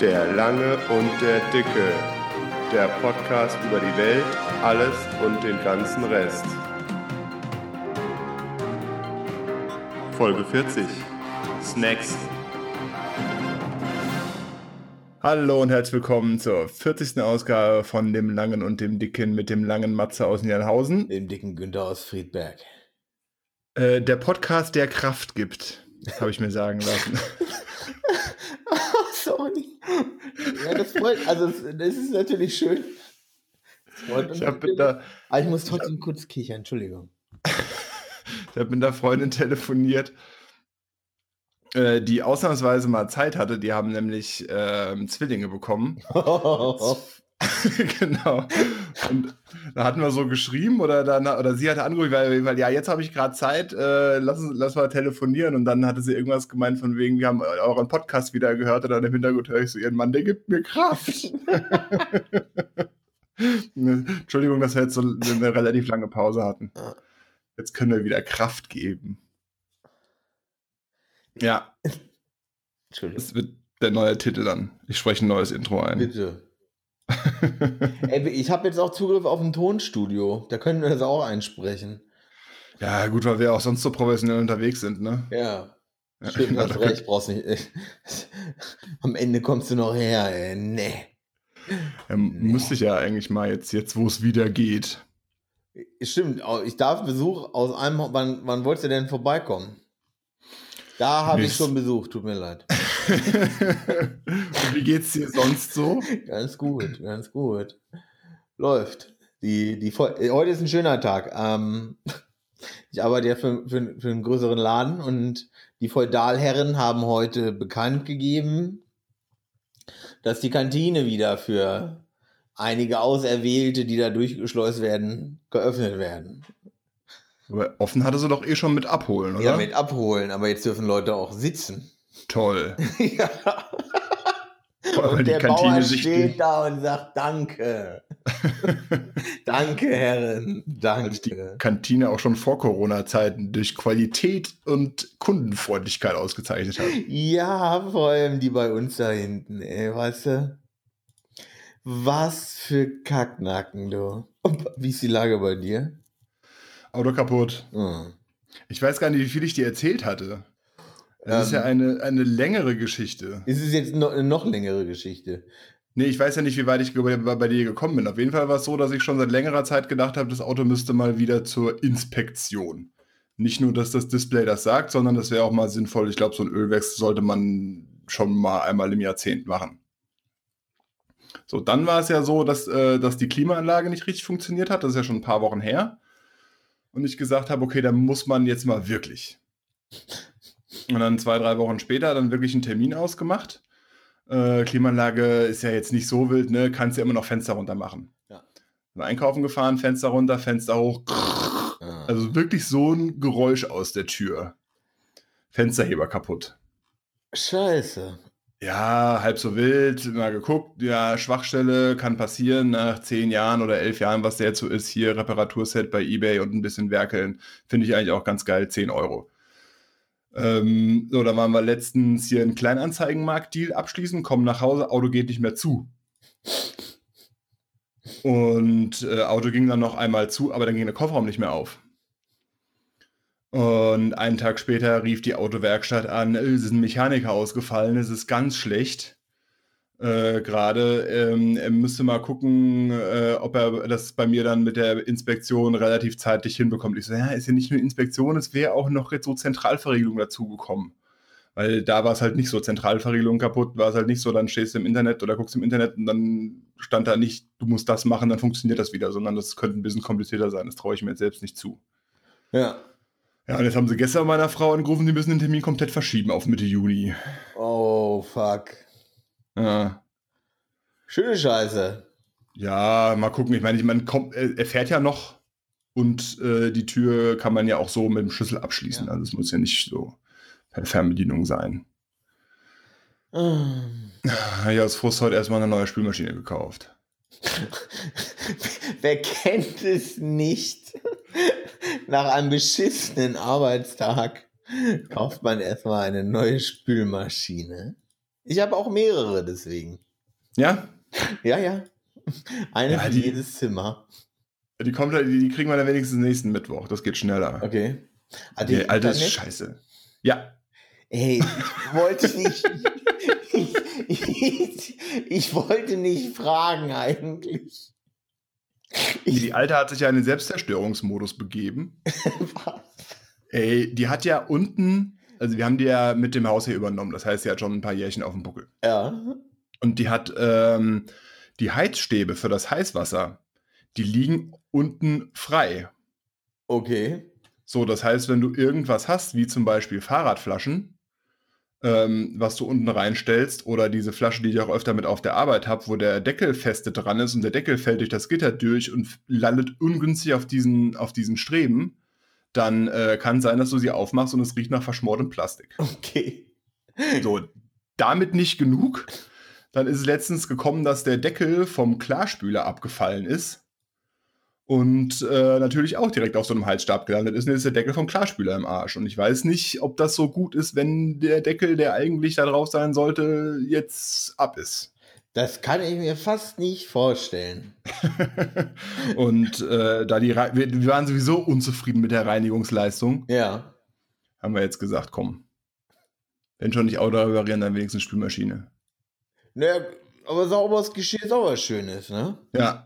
Der Lange und der Dicke. Der Podcast über die Welt, alles und den ganzen Rest. Folge 40. Snacks. Hallo und herzlich willkommen zur 40. Ausgabe von dem Langen und dem Dicken mit dem langen Matze aus Niederhausen. Dem dicken Günther aus Friedberg. Äh, der Podcast, der Kraft gibt, habe ich mir sagen lassen. oh, sorry. Ja, das freut, also das ist natürlich schön. Ich, hab mit der, Aber ich muss trotzdem kurz kichern, Entschuldigung. ich habe mit einer Freundin telefoniert, äh, die ausnahmsweise mal Zeit hatte. Die haben nämlich äh, Zwillinge bekommen. genau. Und da hatten wir so geschrieben oder dann oder sie hatte angerufen, weil, weil ja, jetzt habe ich gerade Zeit, äh, lass, lass mal telefonieren. Und dann hatte sie irgendwas gemeint von wegen, wir haben euren Podcast wieder gehört und dann im Hintergrund höre ich so ihren Mann, der gibt mir Kraft. Entschuldigung, dass wir jetzt so eine relativ lange Pause hatten. Jetzt können wir wieder Kraft geben. Ja. Entschuldigung. Das wird der neue Titel dann. Ich spreche ein neues Intro ein. Bitte. Ey, ich habe jetzt auch Zugriff auf ein Tonstudio. Da können wir das auch einsprechen. Ja, gut, weil wir auch sonst so professionell unterwegs sind, ne? Ja. Ja, Stimmt, hast recht, brauchst nicht. Am Ende kommst du noch her, ey. Nee. Ähm, Müsste ich ja eigentlich mal jetzt, jetzt wo es wieder geht. Stimmt, au- ich darf Besuch aus einem. Wann, wann wolltest du denn vorbeikommen? Da habe ich schon Besuch, tut mir leid. Wie geht's dir sonst so? Ganz gut, ganz gut. Läuft. Die, die, äh, heute ist ein schöner Tag. Ähm, ich arbeite ja für, für, für einen größeren Laden und die Feudalherren haben heute bekannt gegeben, dass die Kantine wieder für einige Auserwählte, die da durchgeschleust werden, geöffnet werden. Aber offen hatte sie doch eh schon mit abholen, oder? Ja, mit abholen, aber jetzt dürfen Leute auch sitzen. Toll. ja. Weil Und die der Kantine Bauer steht da und sagt Danke. danke, Herren. weil sich die Danke. Kantine auch schon vor Corona-Zeiten durch Qualität und Kundenfreundlichkeit ausgezeichnet hat. Ja, vor allem die bei uns da hinten, ey, weißt du? Was für Kacknacken, du. Wie ist die Lage bei dir? Auto kaputt. Hm. Ich weiß gar nicht, wie viel ich dir erzählt hatte. Das ist Ähm. ja eine, eine längere Geschichte. Es ist jetzt noch eine noch längere Geschichte. Nee, ich weiß ja nicht, wie weit ich bei, bei dir gekommen bin. Auf jeden Fall war es so, dass ich schon seit längerer Zeit gedacht habe, das Auto müsste mal wieder zur Inspektion. Nicht nur, dass das Display das sagt, sondern das wäre auch mal sinnvoll. Ich glaube, so ein Ölwechsel sollte man schon mal einmal im Jahrzehnt machen. So, dann war es ja so, dass, äh, dass die Klimaanlage nicht richtig funktioniert hat. Das ist ja schon ein paar Wochen her. Und ich gesagt habe, okay, dann muss man jetzt mal wirklich. Und dann zwei, drei Wochen später dann wirklich einen Termin ausgemacht. Äh, Klimaanlage ist ja jetzt nicht so wild, ne? Kannst ja immer noch Fenster runter machen. Ja. Einkaufen gefahren, Fenster runter, Fenster hoch. Ah. Also wirklich so ein Geräusch aus der Tür. Fensterheber kaputt. Scheiße. Ja, halb so wild, mal geguckt, ja, Schwachstelle kann passieren nach zehn Jahren oder elf Jahren, was der jetzt so ist, hier Reparaturset bei Ebay und ein bisschen werkeln, finde ich eigentlich auch ganz geil, 10 Euro. Ähm, so, da waren wir letztens hier einen Kleinanzeigenmarkt-Deal abschließen, kommen nach Hause, Auto geht nicht mehr zu. Und äh, Auto ging dann noch einmal zu, aber dann ging der Kofferraum nicht mehr auf. Und einen Tag später rief die Autowerkstatt an, "Äh, es ist ein Mechaniker ausgefallen, es ist ganz schlecht. Äh, Gerade ähm, er müsste mal gucken, äh, ob er das bei mir dann mit der Inspektion relativ zeitlich hinbekommt. Ich so, ja, ist ja nicht nur Inspektion, es wäre auch noch jetzt so Zentralverriegelung dazugekommen. Weil da war es halt nicht so, Zentralverriegelung kaputt, war es halt nicht so, dann stehst du im Internet oder guckst im Internet und dann stand da nicht, du musst das machen, dann funktioniert das wieder, sondern das könnte ein bisschen komplizierter sein. Das traue ich mir jetzt selbst nicht zu. Ja. Ja, und jetzt haben sie gestern meiner Frau angerufen, die müssen den Termin komplett verschieben auf Mitte Juni. Oh, fuck. Ja, Schöne Scheiße. ja mal gucken. Ich meine, ich meine, komm, er fährt ja noch und äh, die Tür kann man ja auch so mit dem Schlüssel abschließen. Ja. Also es muss ja nicht so per Fernbedienung sein. Ähm. Ja, ich aus Frust heute erstmal eine neue Spülmaschine gekauft. Wer kennt es nicht? Nach einem beschissenen Arbeitstag kauft man erstmal eine neue Spülmaschine. Ich habe auch mehrere deswegen. Ja? Ja, ja. Eine Ja, für die- jedes Zimmer. Die, kommt, halt- die, die kriegen wir dann wenigstens nächsten Mittwoch. Das geht schneller. Okay. Hat Die die alte ist scheiße. Ja. Ey, ich wollte nicht. ich, ich, ich wollte nicht fragen eigentlich. Die alte hat sich ja in den Selbstzerstörungsmodus begeben. Was? Ey, die hat ja unten, also wir haben die ja mit dem Haus hier übernommen. Das heißt, sie hat schon ein paar Jährchen auf dem Buckel. Ja. Und die hat ähm, die Heizstäbe für das Heißwasser, die liegen unten frei. Okay. So, das heißt, wenn du irgendwas hast, wie zum Beispiel Fahrradflaschen, ähm, was du unten reinstellst, oder diese Flasche, die ich auch öfter mit auf der Arbeit habe, wo der Deckel feste dran ist und der Deckel fällt durch das Gitter durch und landet ungünstig auf diesen, auf diesen Streben, dann äh, kann sein, dass du sie aufmachst und es riecht nach verschmortem Plastik. Okay. So, damit nicht genug. Dann ist es letztens gekommen, dass der Deckel vom Klarspüler abgefallen ist. Und äh, natürlich auch direkt auf so einem Halsstab gelandet ist. Und jetzt ist der Deckel vom Klarspüler im Arsch. Und ich weiß nicht, ob das so gut ist, wenn der Deckel, der eigentlich da drauf sein sollte, jetzt ab ist. Das kann ich mir fast nicht vorstellen. Und äh, da die Rei- wir, wir waren sowieso unzufrieden mit der Reinigungsleistung, Ja. haben wir jetzt gesagt, komm. Wenn schon nicht Auto reparieren, dann wenigstens Spülmaschine. Naja, aber sauberes Geschirr ist auch was Schönes, ne? Ja,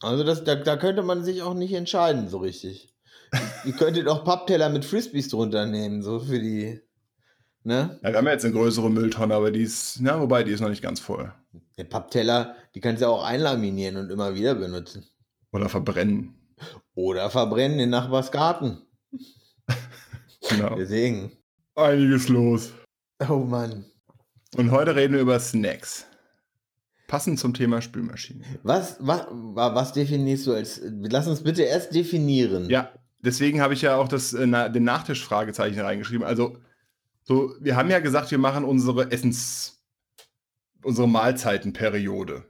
Also das, da, da könnte man sich auch nicht entscheiden so richtig. Ihr könntet auch Pappteller mit Frisbees drunter nehmen, so für die, ne? Ja, wir haben ja jetzt eine größere Mülltonne, aber die ist, na, wobei, die ist noch nicht ganz voll. Der Pappteller, die kannst du auch einlaminieren und immer wieder benutzen. Oder verbrennen. Oder verbrennen in Nachbarsgarten. Genau. Deswegen. Einiges los. Oh Mann. Und heute reden wir über Snacks. Passend zum Thema Spülmaschine. Was, was, was definierst du als. Lass uns bitte erst definieren. Ja, deswegen habe ich ja auch das, äh, na, den Nachtisch-Fragezeichen reingeschrieben. Also, so, wir haben ja gesagt, wir machen unsere Essens, unsere Mahlzeitenperiode.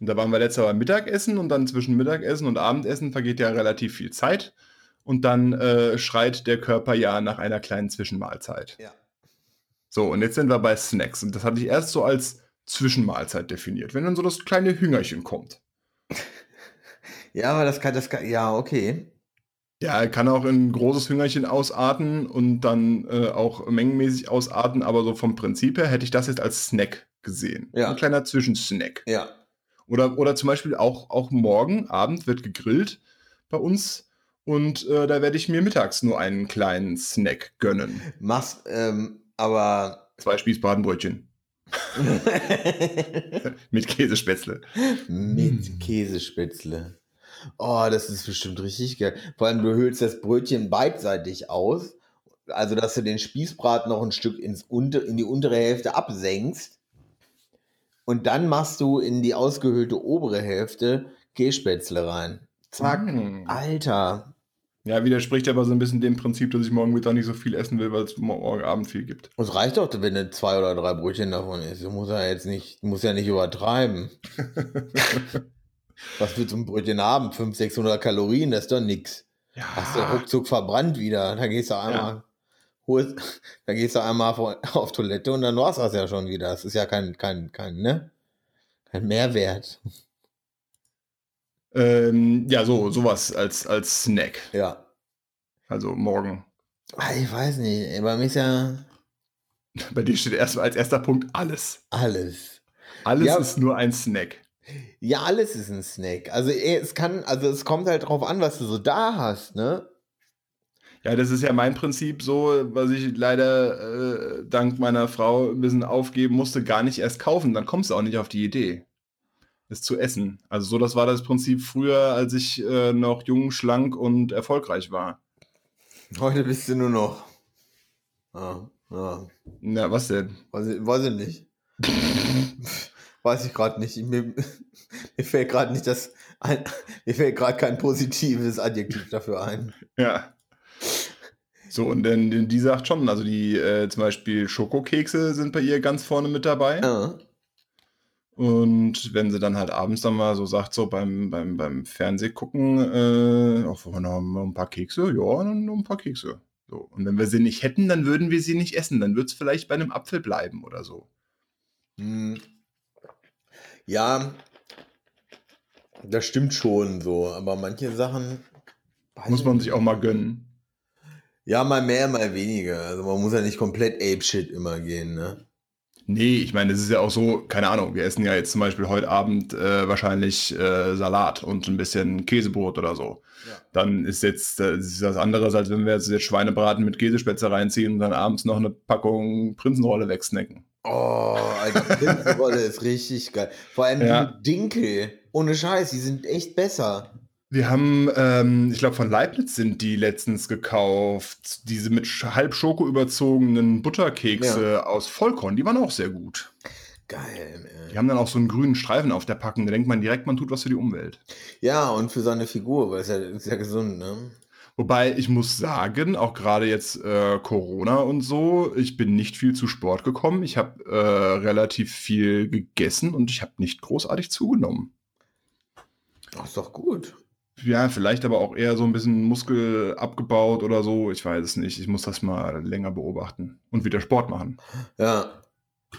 Und da waren wir letztes Mal beim Mittagessen und dann zwischen Mittagessen und Abendessen vergeht ja relativ viel Zeit. Und dann äh, schreit der Körper ja nach einer kleinen Zwischenmahlzeit. Ja. So, und jetzt sind wir bei Snacks. Und das hatte ich erst so als Zwischenmahlzeit definiert, wenn dann so das kleine Hüngerchen kommt. Ja, aber das kann, das kann. Ja, okay. Ja, er kann auch in ein großes Hüngerchen ausarten und dann äh, auch mengenmäßig ausarten, aber so vom Prinzip her hätte ich das jetzt als Snack gesehen. Ja. Ein kleiner Zwischensnack. Ja. Oder, oder zum Beispiel auch, auch morgen Abend wird gegrillt bei uns und äh, da werde ich mir mittags nur einen kleinen Snack gönnen. Machst, ähm, aber. Zwei Spießbratenbrötchen mit Käsespätzle. Mit Käsespätzle. Oh, das ist bestimmt richtig geil. Vor allem, du hüllst das Brötchen beidseitig aus. Also, dass du den Spießbraten noch ein Stück ins unter, in die untere Hälfte absenkst. Und dann machst du in die ausgehöhlte obere Hälfte Kässpätzle rein. Zack. Mm. Alter. Ja, widerspricht aber so ein bisschen dem Prinzip, dass ich morgen Mittag nicht so viel essen will, weil es morgen Abend viel gibt. Es reicht doch, wenn du zwei oder drei Brötchen davon isst. Du musst ja jetzt nicht, du musst ja nicht übertreiben. Was willst du ein Brötchen haben? 500, 600 Kalorien, das ist doch nix. Hast du ruckzuck verbrannt wieder. Da gehst du einmal, holst, da gehst du einmal auf, auf Toilette und dann war's das ja schon wieder. Das ist ja kein, kein, kein, ne? Kein Mehrwert. Ähm, ja, so, sowas als, als Snack. Ja. Also morgen. Ah, Ich weiß nicht. Bei mir ist ja Bei dir steht erst als erster Punkt alles. alles. Alles Ja. ist nur ein Snack. Ja, alles ist ein Snack. Also es kann, also es kommt halt drauf an, was du so da hast, ne? Ja, das ist ja mein Prinzip so, was ich leider äh, dank meiner Frau ein bisschen aufgeben musste, gar nicht erst kaufen. Dann kommst du auch nicht auf die Idee, es zu essen. Also so, das war das Prinzip früher, als ich äh, noch jung, schlank und erfolgreich war. Heute bist du nur noch. Ah, ah. Na, was denn? Weiß, ich, weiß ich nicht. weiß ich gerade nicht. Mir, mir fällt gerade nicht das. Ein, mir fällt gerade kein positives Adjektiv dafür ein. Ja. So, und dann die, die sagt schon, also die äh, zum Beispiel Schokokekse sind bei ihr ganz vorne mit dabei. Ja. Und wenn sie dann halt abends dann mal so sagt, so beim, beim, beim Fernsehgucken, äh, auch wir noch ein paar Kekse, ja, dann noch ein paar Kekse. So. Und wenn wir sie nicht hätten, dann würden wir sie nicht essen. Dann wird es vielleicht bei einem Apfel bleiben oder so. Hm. Ja, das stimmt schon so, aber manche Sachen. Muss man sich auch mal gönnen. Ja, mal mehr, mal weniger. Also man muss ja nicht komplett Ape-Shit immer gehen, ne? Nee, ich meine, es ist ja auch so, keine Ahnung, wir essen ja jetzt zum Beispiel heute Abend äh, wahrscheinlich äh, Salat und ein bisschen Käsebrot oder so. Ja. Dann ist jetzt äh, ist das anderes, als wenn wir jetzt, jetzt Schweinebraten mit Käsespätzle reinziehen und dann abends noch eine Packung Prinzenrolle wegsnacken. Oh, Alter, Prinzenrolle ist richtig geil. Vor allem Ja. die Dinkel. Ohne Scheiß, die sind echt besser. Wir haben, ähm, ich glaube, von Leibniz sind die letztens gekauft. Diese mit halb Schoko überzogenen Butterkekse aus Vollkorn, die waren auch sehr gut. Geil, Die ey. haben dann auch so einen grünen Streifen auf der Packung. Da denkt man direkt, man tut was für die Umwelt. Ja, und für seine Figur, weil es ja, ist ja gesund, ne? Wobei ich muss sagen, auch gerade jetzt äh, Corona und so, ich bin nicht viel zu Sport gekommen. Ich habe äh, relativ viel gegessen und ich habe nicht großartig zugenommen. Ach, ist doch gut. Ja, vielleicht aber auch eher so ein bisschen Muskel abgebaut oder so. Ich weiß es nicht. Ich muss das mal länger beobachten und wieder Sport machen. Ja.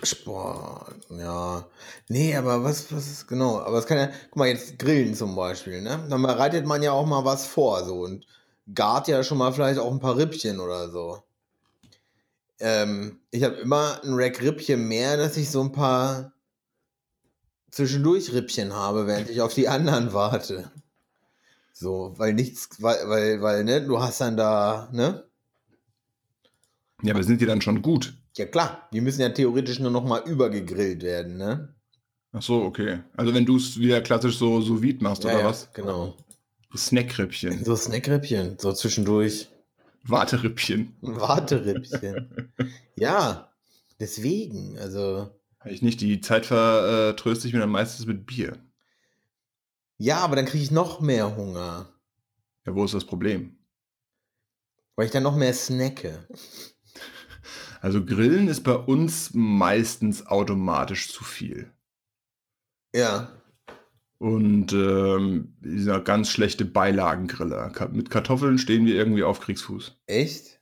Sport, ja. Nee, aber was, was ist genau? Aber es kann ja, guck mal, jetzt Grillen zum Beispiel, ne? Dann bereitet man ja auch mal was vor, so und gart ja schon mal vielleicht auch ein paar Rippchen oder so. Ähm, ich habe immer ein Rack Rippchen mehr, dass ich so ein paar zwischendurch Rippchen habe, während ich auf die anderen warte. So, weil nichts, weil, weil, weil, ne, du hast dann da, ne? Ja, aber sind die dann schon gut? Ja klar, die müssen ja theoretisch nur noch mal übergegrillt werden, ne? Ach so, okay. Also wenn du es wieder klassisch so sous vide machst oder was? Genau. Snackrippchen, So Snackrippchen, so zwischendurch. Warterippchen. Warterippchen. ja, deswegen, also. Ich nicht. Die Zeit vertröste ich mir dann meistens mit Bier. Ja, aber dann kriege ich noch mehr Hunger, Ja, wo ist das Problem? weil ich dann noch mehr snacke. Also Grillen ist bei uns meistens automatisch zu viel. Ja. Und ähm, dieser ganz schlechte Beilagengriller. Mit Kartoffeln stehen wir irgendwie auf Kriegsfuß. Echt?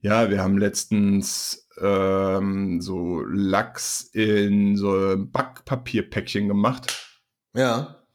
Ja, wir haben letztens ähm, so Lachs in so Backpapierpäckchen gemacht. Ja.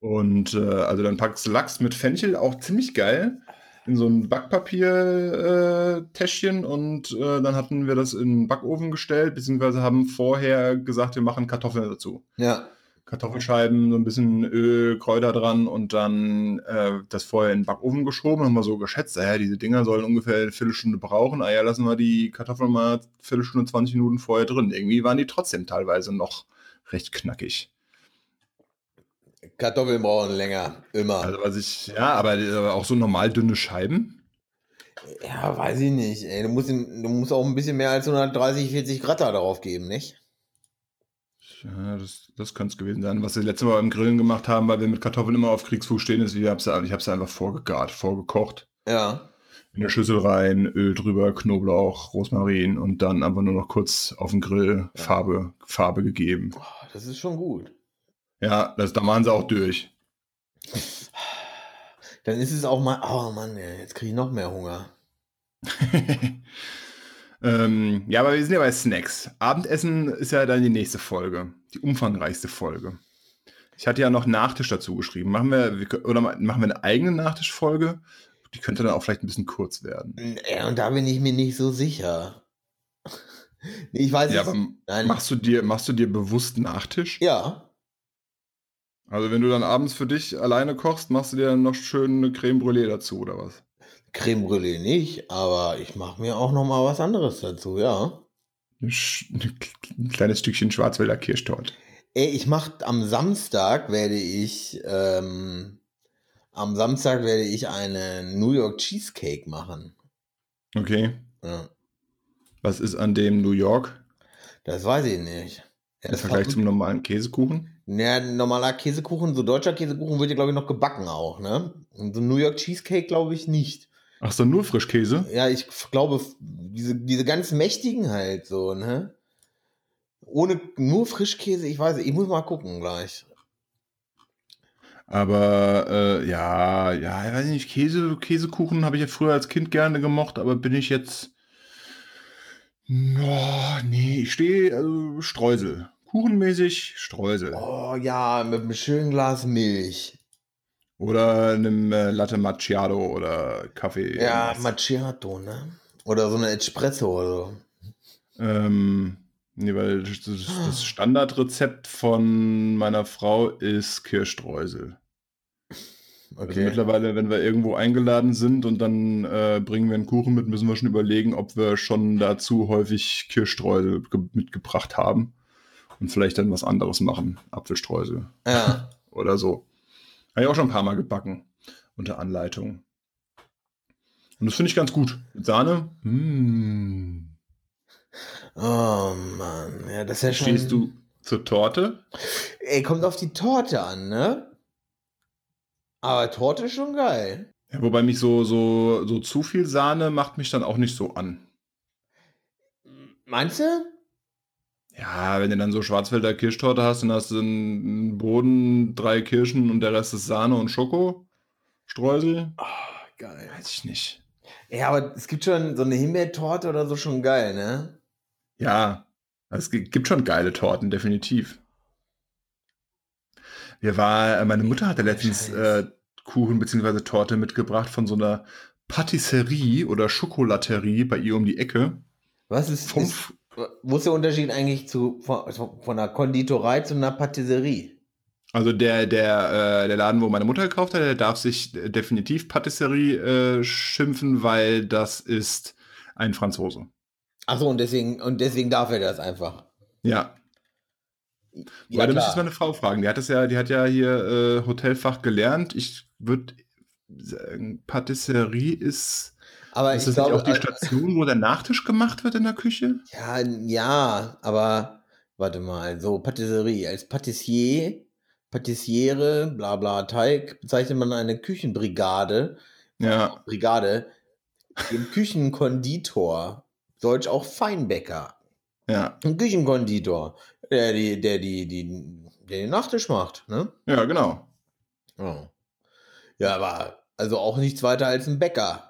Und äh, also dann packst du Lachs mit Fenchel, auch ziemlich geil, in so ein Backpapier-Täschchen und äh, dann hatten wir das in den Backofen gestellt, beziehungsweise haben vorher gesagt, wir machen Kartoffeln dazu. Ja. Kartoffelscheiben, so ein bisschen Öl, Kräuter dran und dann äh, das vorher in den Backofen geschoben. Haben wir so geschätzt, naja, diese Dinger sollen ungefähr eine Viertelstunde brauchen. Ah ja, lassen wir die Kartoffeln mal eine Viertelstunde, 20 Minuten vorher drin. Irgendwie waren die trotzdem teilweise noch recht knackig. Kartoffeln brauchen länger. Immer. Also was ich, ja, aber, aber auch so normal dünne Scheiben. ja, weiß ich nicht. Ey, du, musst, du musst auch ein bisschen mehr als 130, 40 Grad da drauf geben, nicht? Ja, das, das könnte es gewesen sein. Was wir letztes Mal beim Grillen gemacht haben, weil wir mit Kartoffeln immer auf Kriegsfuß stehen, ist, ich habe sie einfach vorgegart, vorgekocht. Ja. In eine Schüssel rein, Öl drüber, Knoblauch, Rosmarin und dann einfach nur noch kurz auf den Grill Ja. Farbe, Farbe gegeben. Oh, das ist schon gut. Ja, das, da waren sie auch durch. Dann ist es auch mal, oh Mann, jetzt kriege ich noch mehr Hunger. ähm, ja, aber wir sind ja bei Snacks. Abendessen ist ja dann die nächste Folge, die umfangreichste Folge. Ich hatte ja noch Nachtisch dazu geschrieben. Machen wir, oder ma- machen wir eine eigene Nachtischfolge? Die könnte dann auch vielleicht ein bisschen kurz werden. Ja, und da bin ich mir nicht so sicher. Ich weiß Ja, Nein. machst du dir, machst du dir bewusst Nachtisch? Ja. Also wenn du dann abends für dich alleine kochst, machst du dir dann noch schön eine Creme Brûlée dazu, oder was? Creme Brûlée nicht, aber ich mache mir auch noch mal was anderes dazu, ja. Ein, kleines Stückchen Schwarzwälder Kirschtorte. Ey, ich mache am Samstag werde ich ähm, am Samstag werde ich eine New York Cheesecake machen. Okay. Ja, Was ist an dem New York das weiß ich nicht. Ja, im Vergleich zum normalen Käsekuchen? Ja, ein normaler Käsekuchen, so deutscher Käsekuchen wird ja, glaube ich, noch gebacken auch, ne? Und so New York Cheesecake glaube ich nicht. Ach so, nur Frischkäse? Ja, ich glaube, diese, diese ganz mächtigen halt so, ne? Ohne nur Frischkäse, ich weiß, ich muss mal gucken gleich. Aber äh, ja, ja, ich weiß nicht, Käse, Käsekuchen habe ich ja früher als Kind gerne gemocht, aber bin ich jetzt. No, nee, ich stehe, also Streusel. Kuchenmäßig Streusel. Oh ja, mit einem schönen Glas Milch. Oder einem äh, Latte Macchiato oder Kaffee. Ja, irgendwas. Macchiato, ne? Oder so eine Espresso oder so. ähm, nee, weil das, das Standardrezept von meiner Frau ist Kirschstreusel. Also Okay. mittlerweile, wenn wir irgendwo eingeladen sind und dann äh, bringen wir einen Kuchen mit, müssen wir schon überlegen, ob wir schon dazu häufig Kirschstreusel ge mitgebracht haben und vielleicht dann was anderes machen, Apfelstreusel Ja. oder so. Habe ich auch schon ein paar Mal gebacken unter Anleitung. Und das finde ich ganz gut. Mit Sahne. Mm. Oh Mann, ja, das ist ja schon. Stehst du zur Torte? Ey, kommt auf die Torte an, ne? Aber Torte ist schon geil. Ja, wobei mich so, so, so zu viel Sahne macht mich dann auch nicht so an. Meinst du? Ja, wenn du dann so Schwarzwälder Kirschtorte hast, dann hast du einen Boden, drei Kirschen und der Rest ist Sahne und Schoko. Streusel? Oh, geil. Weiß ich nicht. Ja, aber es gibt schon so eine Himbeertorte oder so schon geil, ne? Ja, es gi- gibt schon geile Torten, definitiv. Wir war, äh, meine Mutter hatte letztens äh, Kuchen bzw. Torte mitgebracht von einer Patisserie oder Schokolaterie bei ihr um die Ecke. Was ist, Vom, ist wo ist der Unterschied eigentlich zu, von, von einer Konditorei zu einer Patisserie? Also der, der, äh, der Laden, wo meine Mutter gekauft hat, der darf sich definitiv Patisserie äh, schimpfen, weil das ist ein Franzose. Achso, und deswegen, und deswegen darf er das einfach. Ja, Ja, weil da müsste klar. ich meine Frau fragen. Die hat das ja, die hat ja hier äh, Hotelfach gelernt. Ich würde sagen, Patisserie ist. Aber ist ich das glaube, nicht auch die äh, Station, wo der Nachtisch gemacht wird in der Küche? Ja, ja, aber warte mal, so Patisserie. Als Patissier, Patissiere, bla bla Teig bezeichnet man eine Küchenbrigade. Ja, Brigade, den Küchenkonditor, Deutsch auch Feinbäcker. ja, Ein Küchenkonditor, der die, der die, die, der den Nachtisch macht, ne? ja, genau. Oh. Ja, aber also auch nichts weiter als ein Bäcker.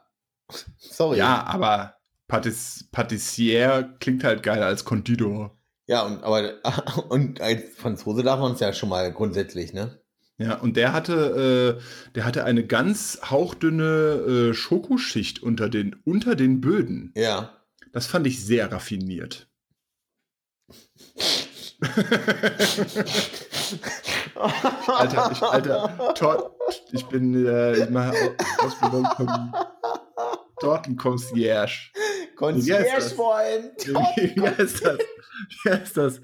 Sorry. Ja, aber Patis Patissier klingt halt geiler als Konditor. Ja, und aber und als Franzose darf man es ja schon mal grundsätzlich, ne? Ja, und der hatte, äh, der hatte eine ganz hauchdünne äh, Schokoschicht unter den, unter den Böden. Ja. Das fand ich sehr raffiniert. Alter, ich, Alter, Tor ich bin, äh, ich mache Au- Ausbildung Tortenconcierge. Concierge vor allem. Wie, heißt das? Wie heißt das?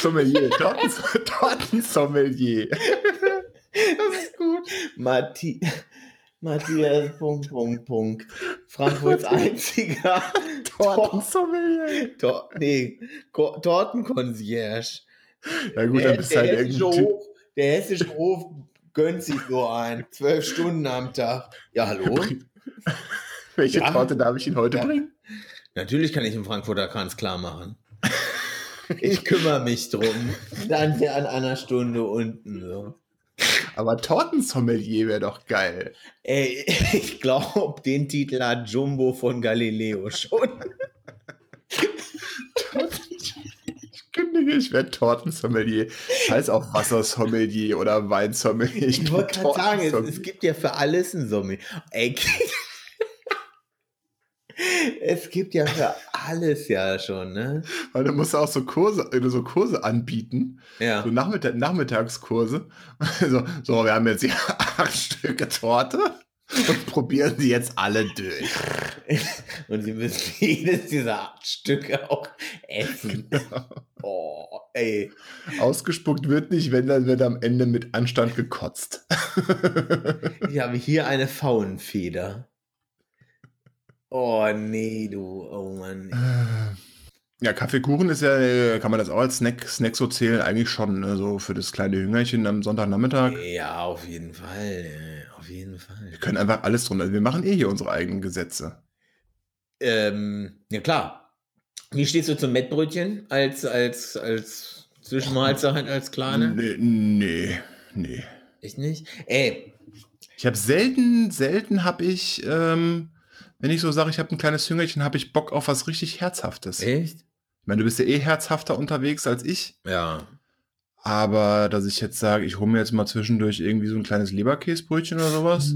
Sommelier. Torten, Tortensommelier. Das ist gut. Matti Matthias, Punkt, Punkt, Punkt. Frankfurts einziger Tortensommelier. Tor nee, Tortenconcierge. Ja gut, Der, dann bist du der, halt hessische. Hof, der hessische Hof gönnt sich so ein. Zwölf Stunden am Tag. Ja, hallo? Welche Ja. Torte darf ich Ihnen heute Ja. bringen? Natürlich kann ich im Frankfurter Kranz klar machen. Ich kümmere mich drum. Dann an einer Stunde unten. So. Aber Tortensommelier wäre doch geil. Ey, ich glaube, den Titel hat Jumbo von Galileo schon. Ich kündige, ich werde Tortensommelier. Heißt auch Wassersommelier oder Weinsommelier. Ich bin wollte gerade sagen, es, es gibt ja für alles ein Sommelier. Ey, es gibt ja für alles ja schon, ne? Weil du musst auch so Kurse, äh, so Kurse anbieten. Ja. So Nachmittag, Nachmittagskurse. So, so, wir haben jetzt hier acht Stücke Torte und probieren sie jetzt alle durch. Und sie müssen jedes dieser acht Stücke auch essen. Oh, ey. Ausgespuckt wird nicht, wenn dann wird am Ende mit Anstand gekotzt. Ich habe hier eine Faunfeder. Oh, nee, du. Oh, Mann. Ja, Kaffeekuchen ist ja, äh, kann man das auch als Snack, Snack so zählen? Eigentlich schon, ne? so für das kleine Jüngerchen am Sonntagnachmittag. Ja, auf jeden Fall. ey, Auf jeden Fall. Wir können einfach alles drunter. Also wir machen eh hier unsere eigenen Gesetze. Ähm, ja, klar. Wie stehst du zum Mettbrötchen als, als, als Zwischenmahlzeit, als kleine? Nee, nee, nee. Ich nicht? Ey, Ich habe selten, selten habe ich, ähm, wenn ich so sage, ich habe ein kleines Jüngerchen, habe ich Bock auf was richtig Herzhaftes. echt? Ich meine, du bist ja eh herzhafter unterwegs als ich. Ja. Aber dass ich jetzt sage, ich hole mir jetzt mal zwischendurch irgendwie so ein kleines Leberkäsebrötchen oder sowas.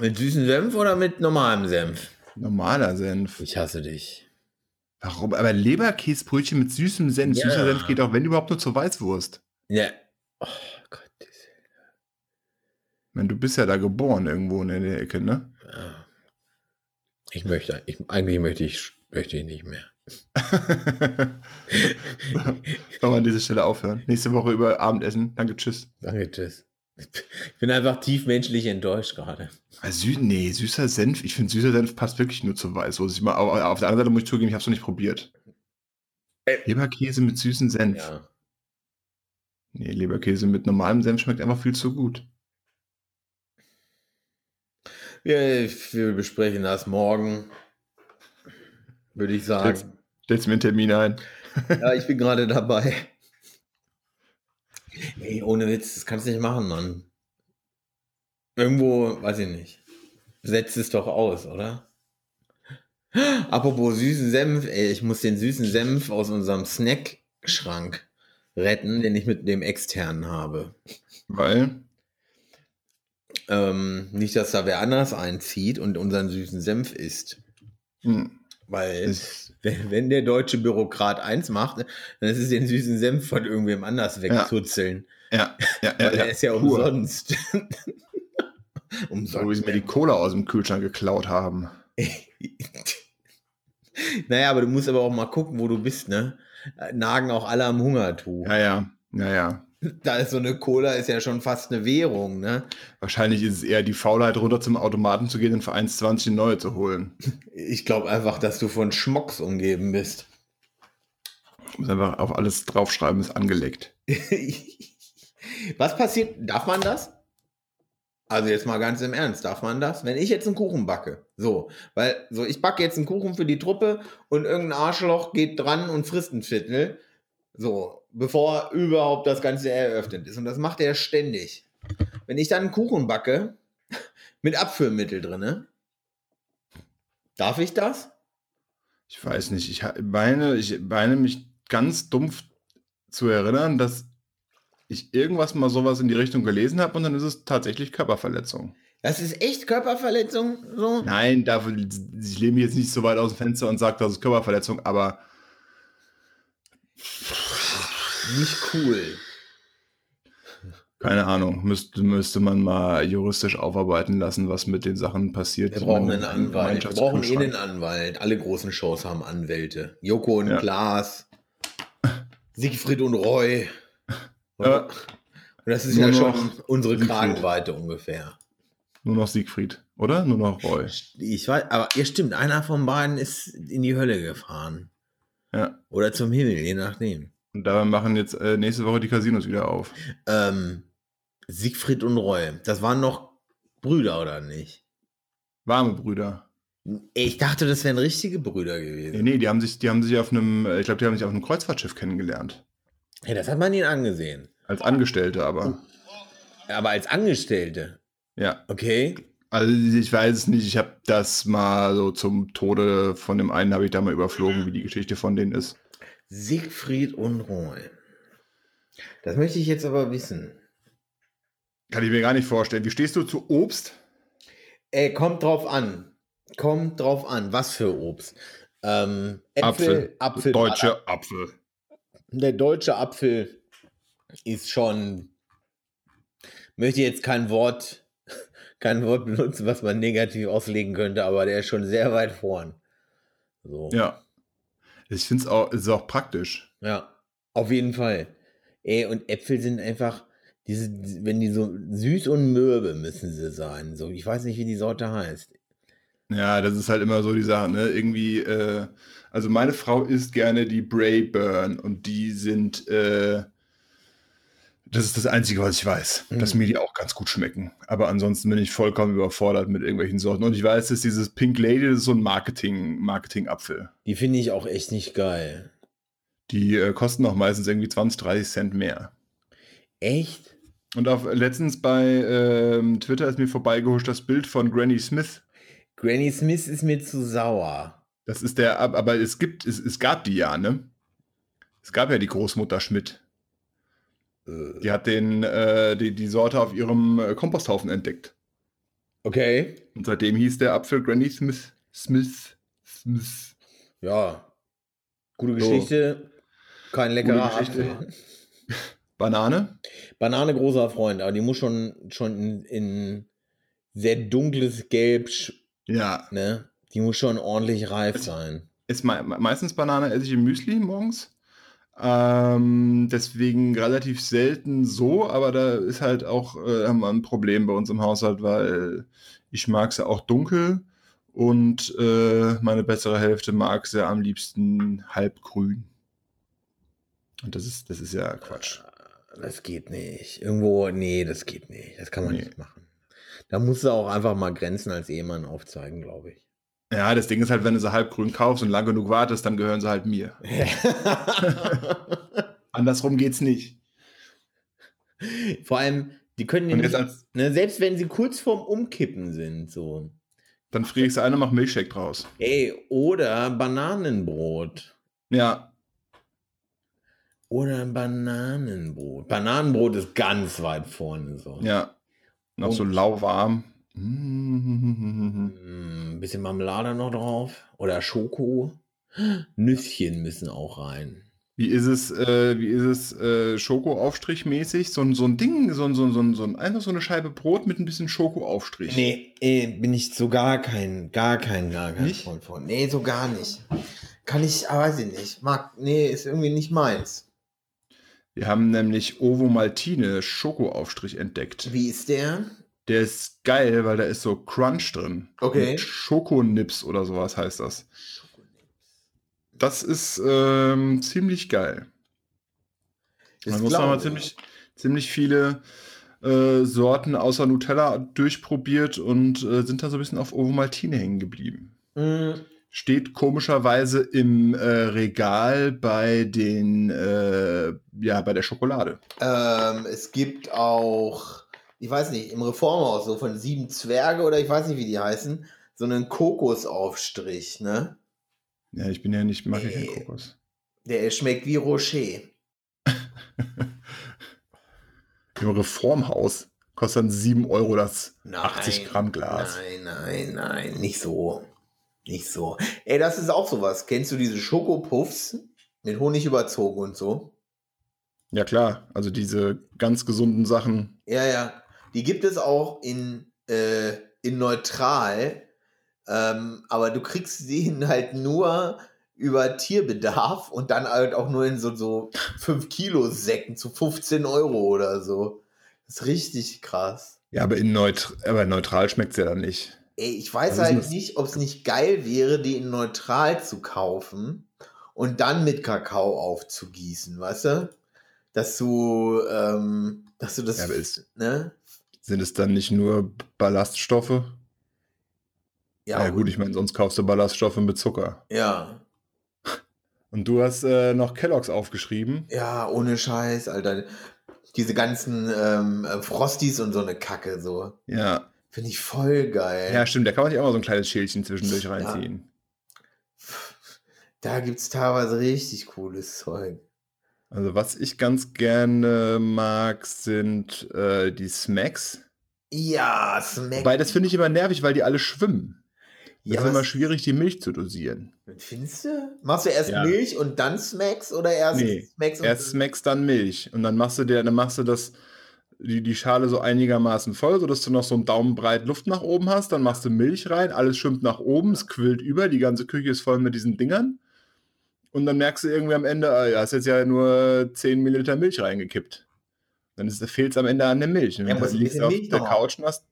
Mit süßem Senf oder mit normalem Senf? Normaler Senf. Ich hasse dich. Warum? Aber Leberkäsebrötchen mit süßem Senf. Ja. Süßer Senf geht auch, wenn überhaupt, nur zur Weißwurst. Ja. Oh Gott. Ich meine, du bist ja da geboren irgendwo in der Ecke, ne? Ich möchte, ich, eigentlich möchte ich, möchte ich nicht mehr. Sollen wir an dieser Stelle aufhören? Nächste Woche über Abendessen. Danke, tschüss. Danke, tschüss. Ich bin einfach tief menschlich enttäuscht gerade. Ah, Sü nee, süßer Senf. Ich finde, süßer Senf passt wirklich nur zu mal, aber auf der anderen Seite muss ich zugeben, ich habe es noch nicht probiert. Äh. Leberkäse mit süßem Senf. Ja. Nee, Leberkäse mit normalem Senf schmeckt einfach viel zu gut. Wir, wir besprechen das morgen. Würde ich sagen. Jetzt- Stellst mir einen Termin ein. Ja, ich bin gerade dabei. Ey, ohne Witz, das kannst du nicht machen, Mann. Irgendwo, weiß ich nicht. Setzt es doch aus, oder? Apropos süßen Senf, ey, ich muss den süßen Senf aus unserem Snackschrank retten, den ich mit dem externen habe. Weil, Ähm, nicht, dass da wer anders einzieht und unseren süßen Senf isst. hm, Weil, wenn, wenn der deutsche Bürokrat eins macht, dann ist es den süßen Senf von irgendwem anders wegzuzeln. ja, ja, ja, Weil ja, der ist ja pur. umsonst. So wie umsonst. sie mir die Cola aus dem Kühlschrank geklaut haben. naja, aber du musst aber auch mal gucken, wo du bist, ne? Nagen auch alle am Hungertuch. Ja, ja, ja, ja. Da ist so eine Cola, ist ja schon fast eine Währung, ne? Wahrscheinlich ist es eher die Faulheit, runter zum Automaten zu gehen und für 1,20 eine neue zu holen. Ich glaube einfach, dass du von Schmocks umgeben bist. Ich muss einfach auf alles draufschreiben, ist angelegt. Was passiert? Darf man das? Also jetzt mal ganz im Ernst, darf man das? Wenn ich jetzt einen Kuchen backe, so, weil so ich backe jetzt einen Kuchen für die Truppe und irgendein Arschloch geht dran und frisst ein Viertel, so, bevor überhaupt das Ganze eröffnet ist und das macht er ständig. Wenn ich dann einen Kuchen backe mit Abführmittel drinne, darf ich das? Ich weiß nicht, ich meine, ich meine mich ganz dumpf zu erinnern, dass ich irgendwas mal sowas in die Richtung gelesen habe und dann ist es tatsächlich Körperverletzung. Das ist echt Körperverletzung, so? Nein, dafür, ich lehne mich jetzt nicht so weit aus dem Fenster und sage, das ist Körperverletzung, aber Nicht cool. keine Ahnung, müsste, müsste man mal juristisch aufarbeiten lassen, was mit den Sachen passiert. Wir brauchen einen ein Anwalt. Wir brauchen eh einen Anwalt. Alle großen Shows haben Anwälte. Joko und Ja. Klaas. Siegfried und Roy. Und, Ja. und das ist Nur ja schon unsere Siegfried. Kragenweite ungefähr. Nur noch Siegfried, oder? Nur noch Roy. Ich weiß, aber ja stimmt, einer von beiden ist in die Hölle gefahren. Ja. Oder zum Himmel, je nachdem. Und dabei machen jetzt äh, nächste Woche die Casinos wieder auf. Ähm, Siegfried und Roy, das waren noch Brüder, oder nicht? Warme Brüder. Ich dachte, das wären richtige Brüder gewesen. Nee, nee, die haben sich, die haben sich auf einem, ich glaube, die haben sich auf einem Kreuzfahrtschiff kennengelernt. Hey, das hat man ihnen angesehen. Als Angestellte aber. Aber als Angestellte. Ja. Okay. Also ich weiß es nicht, ich habe das mal so zum Tode von dem einen habe ich da mal überflogen, wie die Geschichte von denen ist. Siegfried und Roy. Das möchte ich jetzt aber wissen. Kann ich mir gar nicht vorstellen. Wie stehst du zu Obst? Ey, kommt drauf an. Kommt drauf an. Was für Obst? Ähm, Äpfel, Apfel. Deutsche Apfel. Der deutsche Apfel ist schon. Möchte jetzt kein Wort, kein Wort benutzen, was man negativ auslegen könnte, aber der ist schon sehr weit vorn. So. Ja. Ich finde es auch, ist auch praktisch. Ja, auf jeden Fall. Ey, und Äpfel sind einfach, diese, wenn die so süß und mürbe müssen sie sein. So, ich weiß nicht, wie die Sorte heißt. Ja, das ist halt immer so die Sache, ne? Irgendwie, äh, also meine Frau isst gerne die Brayburn und die sind, äh, das ist das Einzige, was ich weiß, Mhm. dass mir die auch ganz gut schmecken. Aber ansonsten bin ich vollkommen überfordert mit irgendwelchen Sorten. Und ich weiß, dass dieses Pink Lady, das ist so ein Marketing, Marketing-Apfel. Die finde ich auch echt nicht geil. Die äh, kosten auch meistens irgendwie 20, 30 Cent mehr. Echt? Und auf, letztens bei ähm, Twitter ist mir vorbeigehuscht das Bild von Granny Smith. Granny Smith ist mir zu sauer. Das ist der, ab- aber es gibt, es, es gab die ja, ne? Es gab ja die Großmutter Schmidt. Die hat den, äh, die, die Sorte auf ihrem äh, Komposthaufen entdeckt. Okay. Und seitdem hieß der Apfel Granny Smith. Smith. Smith. Ja. Gute So. Geschichte. Kein leckerer. Apfel. Banane? Banane großer Freund, aber die muss schon, schon in, in sehr dunkles Gelb, Ja. ne? Die muss schon ordentlich reif sein. Ist me meistens Banane esse ich im Müsli morgens. Ähm, deswegen relativ selten so, aber da ist halt auch äh, ein Problem bei uns im Haushalt, weil ich mag sie auch dunkel und äh, meine bessere Hälfte mag sie am liebsten halbgrün. Und das ist, das ist ja Quatsch. Das geht nicht. Irgendwo, nee, das geht nicht. Das kann man Nee. nicht machen. Da musst du auch einfach mal Grenzen als Ehemann aufzeigen, glaube ich. Ja, das Ding ist halt, wenn du sie halbgrün kaufst und lang genug wartest, dann gehören sie halt mir. Andersrum geht's nicht. Vor allem, die können ja nicht, als, ne, selbst wenn sie kurz vorm Umkippen sind, so. dann friere ich sie ein und mach Milchshake draus. Ey, oder Bananenbrot. Ja, Oder Bananenbrot. Bananenbrot ist ganz weit vorne so. Ja. Noch Und- so lauwarm. Mm. Ein bisschen Marmelade noch drauf. Oder Schoko. Nüsschen müssen auch rein. Wie ist es, äh, wie ist es äh, Schokoaufstrich-mäßig? So, ein- so ein Ding, so, ein- so, ein- so, ein- so, ein- einfach so eine Scheibe Brot mit ein bisschen Schokoaufstrich. Nee, eh, bin ich so gar kein, gar kein, gar kein Nicht? Freund von. Nee, so gar nicht. Kann ich, ah, weiß ich nicht. Mag, nee, ist irgendwie nicht meins. Wir haben nämlich Ovo Maltine Schokoaufstrich entdeckt. Wie ist der? Der ist geil, weil da ist so Crunch drin. Okay. Mit Schokonips oder sowas heißt das. Das ist ähm, ziemlich geil. Das Man muss nochmal ich. ziemlich, ziemlich viele äh, Sorten außer Nutella durchprobiert und äh, sind da so ein bisschen auf Ovo Maltine hängen geblieben. Mm, Steht komischerweise im äh, Regal bei den, äh, ja, bei der Schokolade. Ähm, es gibt auch, ich weiß nicht, im Reformhaus, so von Sieben Zwerge oder ich weiß nicht, wie die heißen, so einen Kokosaufstrich, ne? Ja, ich bin ja nicht, mag ja keinen. Kokos. Der schmeckt wie Rocher. Im Reformhaus kostet dann 7 Euro das Nein, 80 Gramm Glas. Nein, nein, nein, nicht so. Nicht so. Ey, das ist auch sowas. Kennst du diese Schokopuffs mit Honig überzogen und so? Ja, klar. Also diese ganz gesunden Sachen. Ja, ja. Die gibt es auch in, äh, in neutral. Ähm, aber du kriegst den halt nur über Tierbedarf und dann halt auch nur in so, so 5 Kilo Säcken zu 15 Euro oder so. Das ist richtig krass. Ja, aber in Neut aber neutral schmeckt es ja dann nicht. Ey, ich weiß Was halt nicht, ob es nicht geil wäre, die in neutral zu kaufen und dann mit Kakao aufzugießen, weißt du? Dass du, ähm, dass du das, Ja, ne? Sind es dann nicht nur Ballaststoffe? Ja, gut, ich meine, sonst kaufst du Ballaststoffe mit Zucker. Ja, Und du hast äh, noch Kelloggs aufgeschrieben. ja, ohne Scheiß, Alter. Diese ganzen ähm, äh, Frosties und so eine Kacke, so. Ja. Finde ich voll geil. Ja, stimmt. Da kann man sich auch mal so ein kleines Schälchen zwischendurch reinziehen. Da gibt es teilweise richtig cooles Zeug. Also, was ich ganz gerne mag, sind äh, die Smacks. Ja, Smack. Wobei, das finde ich immer nervig, weil die alle schwimmen. Das ja, ist immer schwierig, die Milch zu dosieren. Findest du? Machst du erst Ja. Milch und dann Smacks oder erst Nee, Smacks und Erst Smacks, dann Milch. Und dann machst du dir, dann machst du das, die, die Schale so einigermaßen voll, sodass du noch so einen Daumenbreit Luft nach oben hast. Dann machst du Milch rein, alles schwimmt nach oben, es quillt über, die ganze Küche ist voll mit diesen Dingern. Und dann merkst du irgendwie am Ende, ah, ja, hast jetzt ja nur 10 Milliliter Milch reingekippt. Dann fehlt es am Ende an der Milch. Und Ja, ein liegst du auf Milch der noch Couch und hast.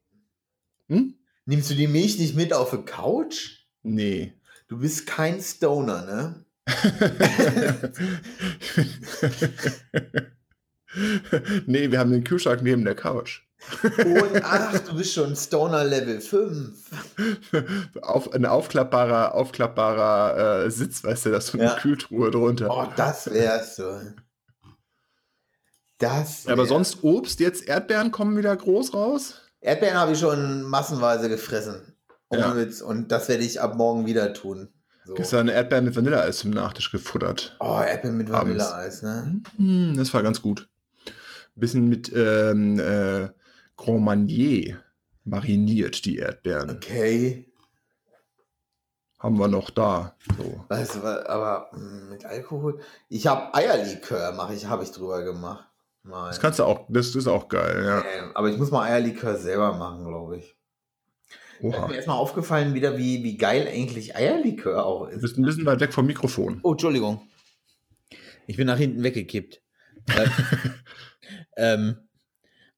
Hm? Nimmst du die Milch nicht mit auf die Couch? Nee. Du bist kein Stoner, ne? nee, wir haben den Kühlschrank neben der Couch. Und ach, du bist schon Stoner Level 5. Auf, ein aufklappbarer, aufklappbarer äh, Sitz, weißt du, da ist so eine Ja. Kühltruhe drunter. Oh, das wär's so. Das. Aber wär- sonst Obst, jetzt Erdbeeren kommen wieder groß raus. Erdbeeren habe ich schon massenweise gefressen. Ja. Und das werde ich ab morgen wieder tun. So. Gestern Erdbeeren mit Vanilleeis zum Nachtisch gefuttert. Oh, Erdbeeren mit. Vanilleeis, ne? Hm, das war ganz gut. bisschen mit ähm, äh, Grand Marnier mariniert, die Erdbeeren. Okay. Haben wir noch da. So. Weißt du, aber mm, mit Alkohol. Ich habe Eierlikör, mache ich, habe ich drüber gemacht. Mal. Das kannst du auch, das ist auch geil, ja. Ähm, aber ich muss mal Eierlikör selber machen, glaube ich. Da ist Oha. mir erstmal aufgefallen wieder, wie, wie geil eigentlich Eierlikör auch Du ist. bist ein bisschen weit weg vom Mikrofon. Oh, Entschuldigung. Ich bin nach hinten weggekippt. Äh, ähm,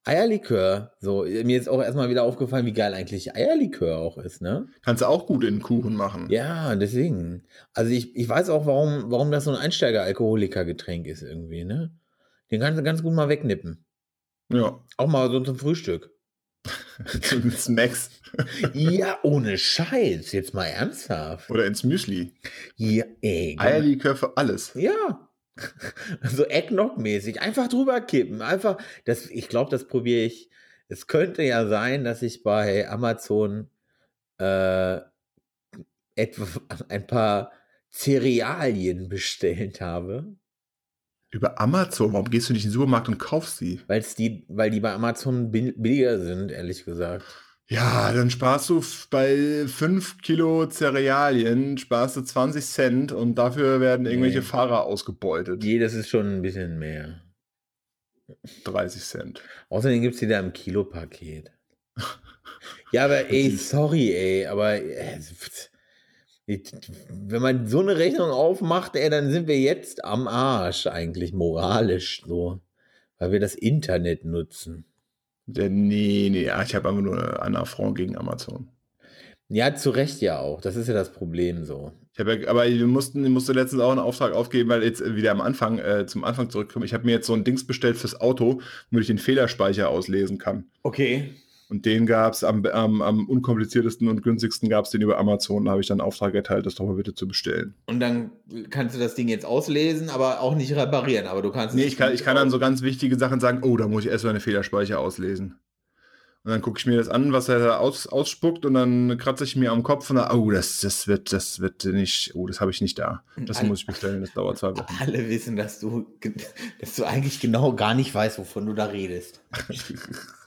Eierlikör, so, mir ist auch erstmal wieder aufgefallen, wie geil eigentlich Eierlikör auch ist, ne? Kannst du auch gut in den Kuchen machen. Ja, deswegen. Also ich, ich weiß auch, warum, warum das so ein Einsteiger-Alkoholiker-Getränk ist irgendwie, ne? Den kannst du ganz gut mal wegnippen. Ja. Auch mal so zum Frühstück. Zu den Snacks. Ja, ohne Scheiß. Jetzt mal ernsthaft. Oder ins Müsli. Ja, ey. Eierlikör für alles. Ja. So Eggnog-mäßig. Einfach drüber kippen. Einfach, das, ich glaube, das probiere ich. Es könnte ja sein, dass ich bei Amazon äh, etwa ein paar Cerealien bestellt habe, Über Amazon. Warum gehst du nicht in den Supermarkt und kaufst sie? weil's die, weil die bei Amazon bil- billiger sind, ehrlich gesagt. Ja, dann sparst du f- bei 5 Kilo Cerealien, sparst du 20 Cent und dafür werden irgendwelche Nee. Fahrer ausgebeutet. Je, das ist schon ein bisschen mehr. 30 Cent. Außerdem gibt es die da im Kilopaket. Ja, aber ey, sorry, ey, aber äh, ich- wenn man so eine Rechnung aufmacht, ey, dann sind wir jetzt am Arsch eigentlich moralisch so, weil wir das Internet nutzen. Der, nee, nee, ja, ich habe einfach nur einen Affront gegen Amazon. Ja, zu Recht ja auch. Das ist ja das Problem so. Ich habe ja, aber wir mussten, ich musste letztens auch einen Auftrag aufgeben, weil jetzt wieder am Anfang, äh, zum Anfang zurückkommen. Ich habe mir jetzt so ein Dings bestellt fürs Auto, womit ich den Fehlerspeicher auslesen kann. Okay. Und den gab es am, am, am unkompliziertesten und günstigsten gab es den über Amazon. Da habe ich dann Auftrag erteilt, das doch mal bitte zu bestellen. Und dann kannst du das Ding jetzt auslesen, aber auch nicht reparieren. Aber du kannst. Nee, ich kann, ich kann dann so ganz wichtige Sachen sagen, oh, da muss ich erstmal eine Fehlerspeicher auslesen. Und dann gucke ich mir das an, was er da aus, ausspuckt und dann kratze ich mir am Kopf und dann, oh, das, das wird, das wird nicht, oh, das habe ich nicht da. Das Alle- muss ich bestellen, das dauert zwei Wochen. Alle wissen, dass du, dass du eigentlich genau gar nicht weißt, wovon du da redest.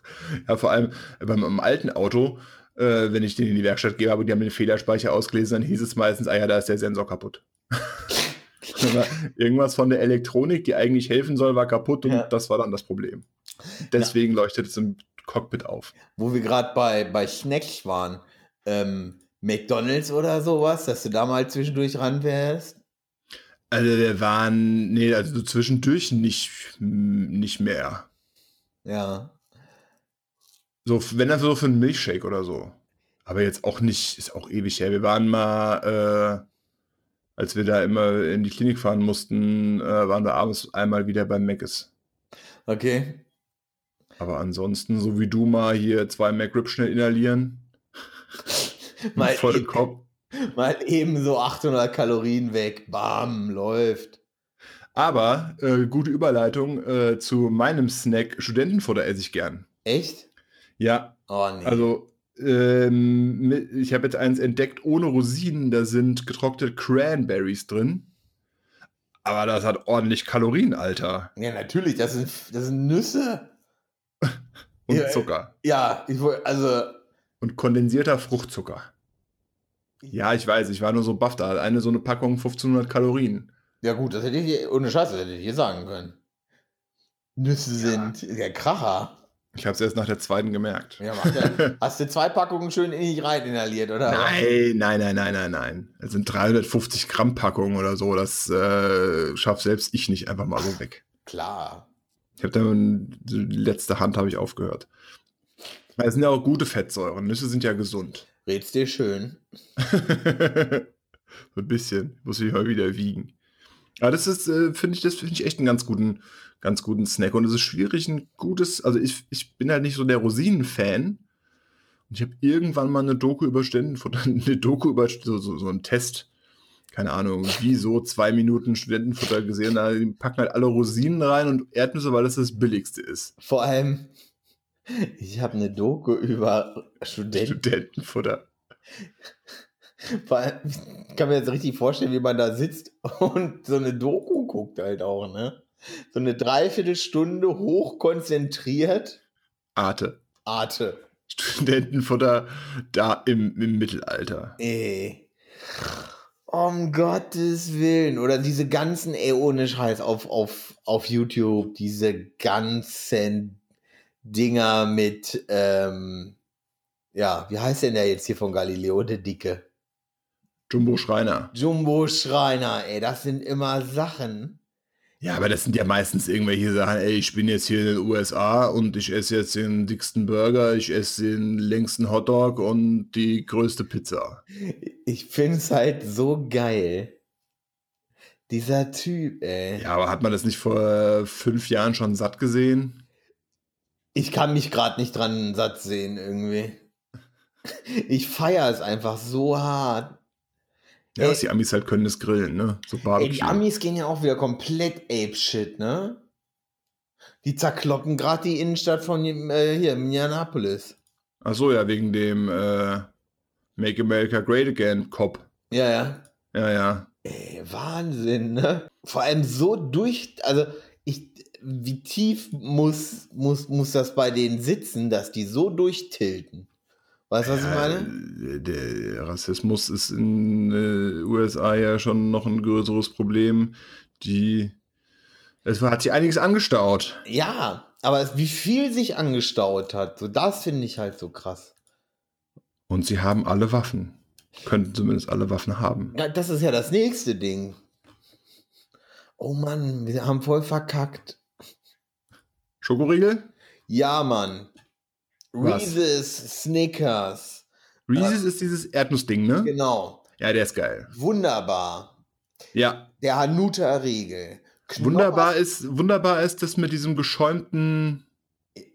Ja, vor allem beim, alten Auto, äh, wenn ich den in die Werkstatt gehe, habe die haben den Fehlerspeicher ausgelesen, dann hieß es meistens, ah ja, da ist der Sensor kaputt. Aber Irgendwas von der Elektronik, die eigentlich helfen soll, war kaputt und Ja. das war dann das Problem. Deswegen leuchtet es im Cockpit auf. Wo wir gerade bei, bei Schneck waren, ähm, McDonalds oder sowas, dass du da mal zwischendurch ran wärst. Also der waren, nee, also so zwischendurch nicht, nicht mehr. Ja. So, wenn dann so für einen Milchshake oder so. Aber jetzt auch nicht, ist auch ewig her. Wir waren mal, äh, als wir da immer in die Klinik fahren mussten, äh, waren wir abends einmal wieder beim Mc's. Okay. Aber ansonsten, so wie du mal hier zwei McRib schnell inhalieren, Mal, voll e Kopf. mal eben so 800 Kalorien weg. Bam, läuft. Aber äh, gute Überleitung äh, zu meinem Snack. Studentenfutter esse ich gern. Echt? Ja, Oh nee. also ähm, ich habe jetzt eins entdeckt ohne Rosinen. Da sind getrocknete Cranberries drin. Aber das hat ordentlich Kalorien, Alter. ja, natürlich, das sind, das sind Nüsse. Und Ja, Zucker. Ja, ich wollte, also, Und kondensierter Fruchtzucker. Ja, ich weiß, ich war nur so baff da. Eine so eine Packung 1500 Kalorien. ja gut, das hätte ich dir, ohne Scheiß, das hätte ich dir sagen können. Nüsse sind der Kracher. Ich habe es erst nach der zweiten gemerkt. Ja, ja, hast du zwei Packungen schön in dich rein inhaliert, oder? Nein, nein, nein, nein, nein, nein. Es sind 350 Gramm Packungen oder so. Das äh, schafft selbst ich nicht einfach mal so weg. Klar. Ich habe dann die letzte Hand habe ich aufgehört. Es sind ja auch gute Fettsäuren. Nüsse sind ja gesund. Red's dir schön. so ein bisschen. Muss ich heute wieder wiegen. Aber das ist, äh, finde ich, das finde ich echt einen ganz guten, ganz guten Snack. Und es ist schwierig, ein gutes, also ich, ich bin halt nicht so der Rosinen-Fan. Und ich habe irgendwann mal eine Doku über Studentenfutter, eine Doku über so, so, so einen Test, keine Ahnung, wie so zwei Minuten Studentenfutter gesehen. Da die packen halt alle Rosinen rein und Erdnüsse, weil das das billigste ist. Vor allem, ich habe eine Doku über Studenten. Studentenfutter. Vor allem, ich kann mir jetzt richtig vorstellen, wie man da sitzt und so eine Doku guckt halt auch, ne? So eine Dreiviertelstunde hochkonzentriert. Arte. Arte. Studentenfutter da im, im Mittelalter. Ey. Um Gottes Willen. Oder diese ganzen, ey, ohne Scheiß, auf, auf, auf YouTube, diese ganzen Dinger mit, ähm, ja, wie heißt denn der jetzt hier von Galileo, der Dicke? Jumbo Schreiner. Jumbo Schreiner, ey, das sind immer Sachen. Ja, aber das sind ja meistens irgendwelche Sachen, ey, ich bin jetzt hier in den USA und ich esse jetzt den dicksten Burger, ich esse den längsten Hotdog und die größte Pizza. Ich find's halt so geil. Dieser Typ, ey. Ja, aber hat man das nicht vor fünf Jahren schon satt gesehen? Ich kann mich gerade nicht dran satt sehen, irgendwie. Ich feiere es einfach so hart. Ja, Ey. was die Amis halt können, ist grillen, ne? So Ey, Barbecue. die Amis gehen ja auch wieder komplett ape-shit, ne? Die zerkloppen gerade die Innenstadt von äh, hier, Minneapolis. Ach so, ja, wegen dem äh, Make America Great Again Cop. Ja, ja. Ja, ja. Ey, Wahnsinn, ne? Vor allem so durch, also ich, wie tief muss, muss, muss das bei denen sitzen, dass die so durchtilten? Weißt du, was ich meine? Der Rassismus ist in äh, USA ja schon noch ein größeres Problem. Die es hat sich einiges angestaut. Ja, aber es, wie viel sich angestaut hat, so das finde ich halt so krass. Und sie haben alle Waffen. Könnten zumindest alle Waffen haben. Ja, das ist ja das nächste Ding. Oh Mann, wir haben voll verkackt. Schokoriegel? Ja, Mann. Reese's, Snickers. Reese's ist dieses Erdnussding, ne? Genau. Ja, der ist geil. Wunderbar. Ja, Der Hanuta-Riegel. wunderbar ist, wunderbar ist das mit diesem geschäumten.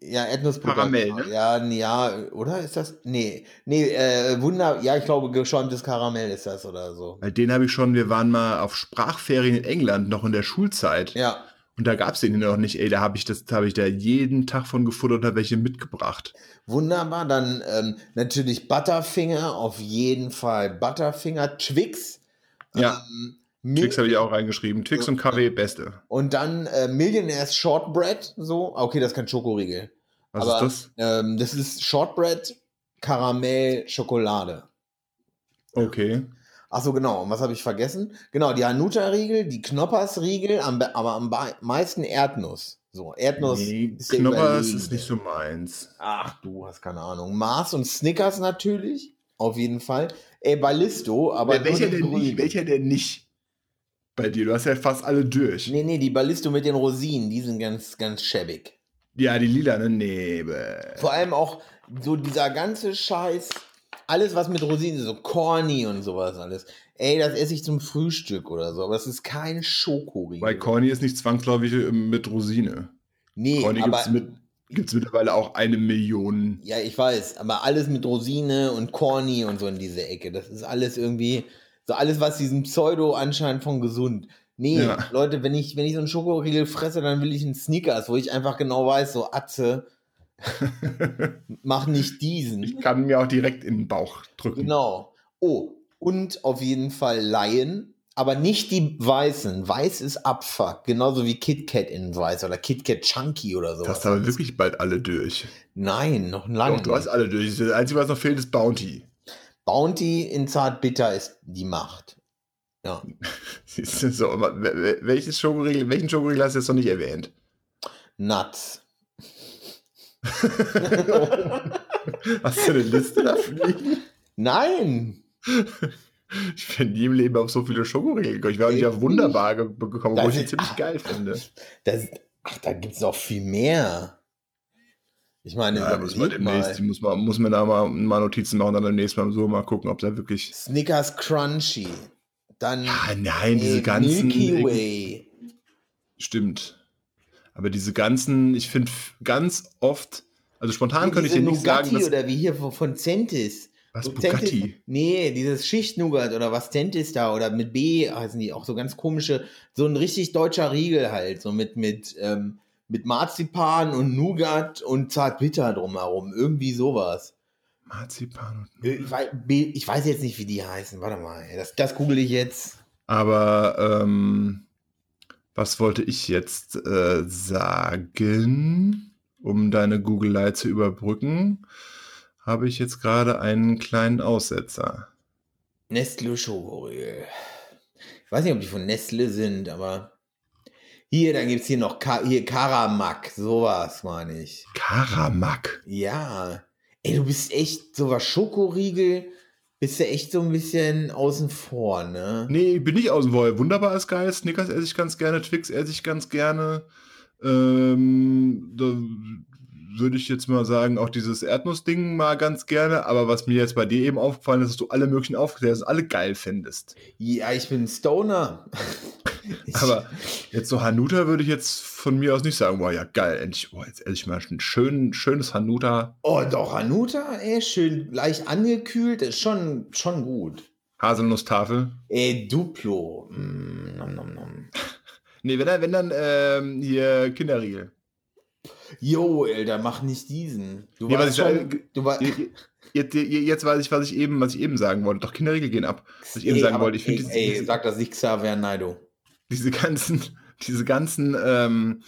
Ja, Erdnussbutter. Karamell, ne? Ja, ja, oder ist das? Nee, nee, äh, Wunder, ja, ich glaube, geschäumtes Karamell ist das oder so. Den habe ich schon, wir waren mal auf Sprachferien in England, noch in der Schulzeit. Ja, Und da gab es den noch nicht. Ey, da habe ich das, da habe ich da jeden Tag von gefuttert und habe welche mitgebracht. wunderbar. Dann ähm, natürlich Butterfinger, auf jeden Fall Butterfinger, Twix. Ja. Ähm, Twix habe ich auch reingeschrieben. Twix und KW, beste. Und dann äh, Millionaires Shortbread, so. Okay, das ist kein Schokoriegel. Was Aber ist Ähm, das ist Shortbread, Karamell, Schokolade. das? Okay. Achso, genau. Und was habe ich vergessen? Genau, die Hanuta-Riegel, die Knoppers-Riegel, aber am meisten Erdnuss. So, Erdnuss. Nee, ist Knoppers ist nicht so meins. Ach, du hast keine Ahnung. Mars und Snickers natürlich. Auf jeden Fall. Ey, Ballisto, aber. welcher, denn nicht, welcher denn nicht? Bei dir, du hast ja fast alle durch. Nee, nee, die Ballisto mit den Rosinen, die sind ganz, ganz schäbig. Ja, die lila, ne? Nee. Vor allem auch so dieser ganze Scheiß, alles was mit Rosinen, so corny und sowas alles. Ey, das esse ich zum Frühstück oder so, aber das ist kein Schokoriegel. Weil Corny ist nicht zwangsläufig ähm, mit Rosine. nee, Corny gibt aber es mit, gibt's mittlerweile auch eine Million. ja, ich weiß, aber alles mit Rosine und corny und so in diese Ecke, das ist alles irgendwie so alles was diesen Pseudo anscheinend von gesund. Nee, Ja. Leute, wenn ich wenn ich so einen Schokoriegel fresse, dann will ich einen Snickers, wo ich einfach genau weiß, so Atze, mach nicht diesen. Ich kann mir auch direkt in den Bauch drücken. Genau. Oh, und auf jeden Fall Laien, aber nicht die weißen. Weiß ist Abfuck, genauso wie KitKat in weiß oder KitKat Chunky oder Du sowas. hast aber wirklich bald alle durch. Nein, noch lange. Doch, du hast alle durch. Das Einzige, was noch fehlt, ist Bounty. Bounty in Zartbitter ist die Macht. Ja. Siehst du, so, welches Schokoriegel, welchen Schokoriegel hast du jetzt noch nicht erwähnt? Nuts. Hast du eine Liste dafür liegen? Nein. Ich bin nie im Leben auf so viele Schokoriegel gekommen. Ich wäre auch nicht auf wunderbar ge gekommen, wo ich die ziemlich geil finde. Das, ach, da gibt es noch viel mehr. Ich meine, Ja, muss man demnächst, mal. muss man, muss man da mal, mal Notizen machen, dann demnächst mal so mal gucken, ob da wirklich. Snickers Crunchy. Dann Ja, nein, diese ganzen. Milky Way. Stimmt. Aber diese ganzen, ich finde ganz oft, also spontan Nee, könnte ich dir nicht sagen, dass, oder wie hier von, Centis. was So Bugatti. Centis- Nee, dieses Schichtnougat oder was Centis da oder mit B heißen die auch so ganz komische, so ein richtig deutscher Riegel halt, so mit, mit, ähm, mit Marzipan und Nougat und Zartbitter drumherum. Irgendwie sowas. Marzipan und Äh, Ich weiß, jetzt nicht, wie die heißen. Warte mal, das, das google ich jetzt. Aber ähm, Was wollte ich jetzt äh, sagen, um deine Googelei zu überbrücken? Habe ich jetzt gerade einen kleinen Aussetzer. Nestle Schokoriegel. Ich weiß nicht, ob die von Nestle sind, aber hier, dann gibt es hier noch Ka hier Karamak, sowas meine ich. Karamak. Ja. Ey, du bist echt sowas Schokoriegel, bist du echt so ein bisschen außen vor, ne? Nee, bin ich außen vor. Wunderbar ist geil. Snickers esse ich ganz gerne, Twix esse ich ganz gerne. Ähm, würde ich jetzt mal sagen, auch dieses Erdnussding mal ganz gerne. Aber was mir jetzt bei dir eben aufgefallen ist, dass du alle möglichen aufgeklärt hast, alle geil findest. Ja, ich bin Stoner. Aber jetzt so Hanuta würde ich jetzt von mir aus nicht sagen, boah, ja geil, endlich, boah, jetzt esse ich mal ein schön, schönes Hanuta. Oh, doch, Hanuta, ey, schön leicht angekühlt, ist schon, schon gut. Haselnusstafel. Ey, Duplo. Mm, nom, nom, nom. Nee, wenn dann, wenn dann ähm, hier Kinderriegel. Jo, Alter, mach nicht diesen. Du Nee, warst ich- schon, du war, Jetzt, jetzt weiß ich, was ich eben, was ich eben sagen wollte. Doch Kinderriegel gehen ab. Was ich eben Ey, sagen aber- wollte, ich ey, diese, ey, diese, sag das nicht Xavier Naido. diese ganzen, diese ganzen, ähm,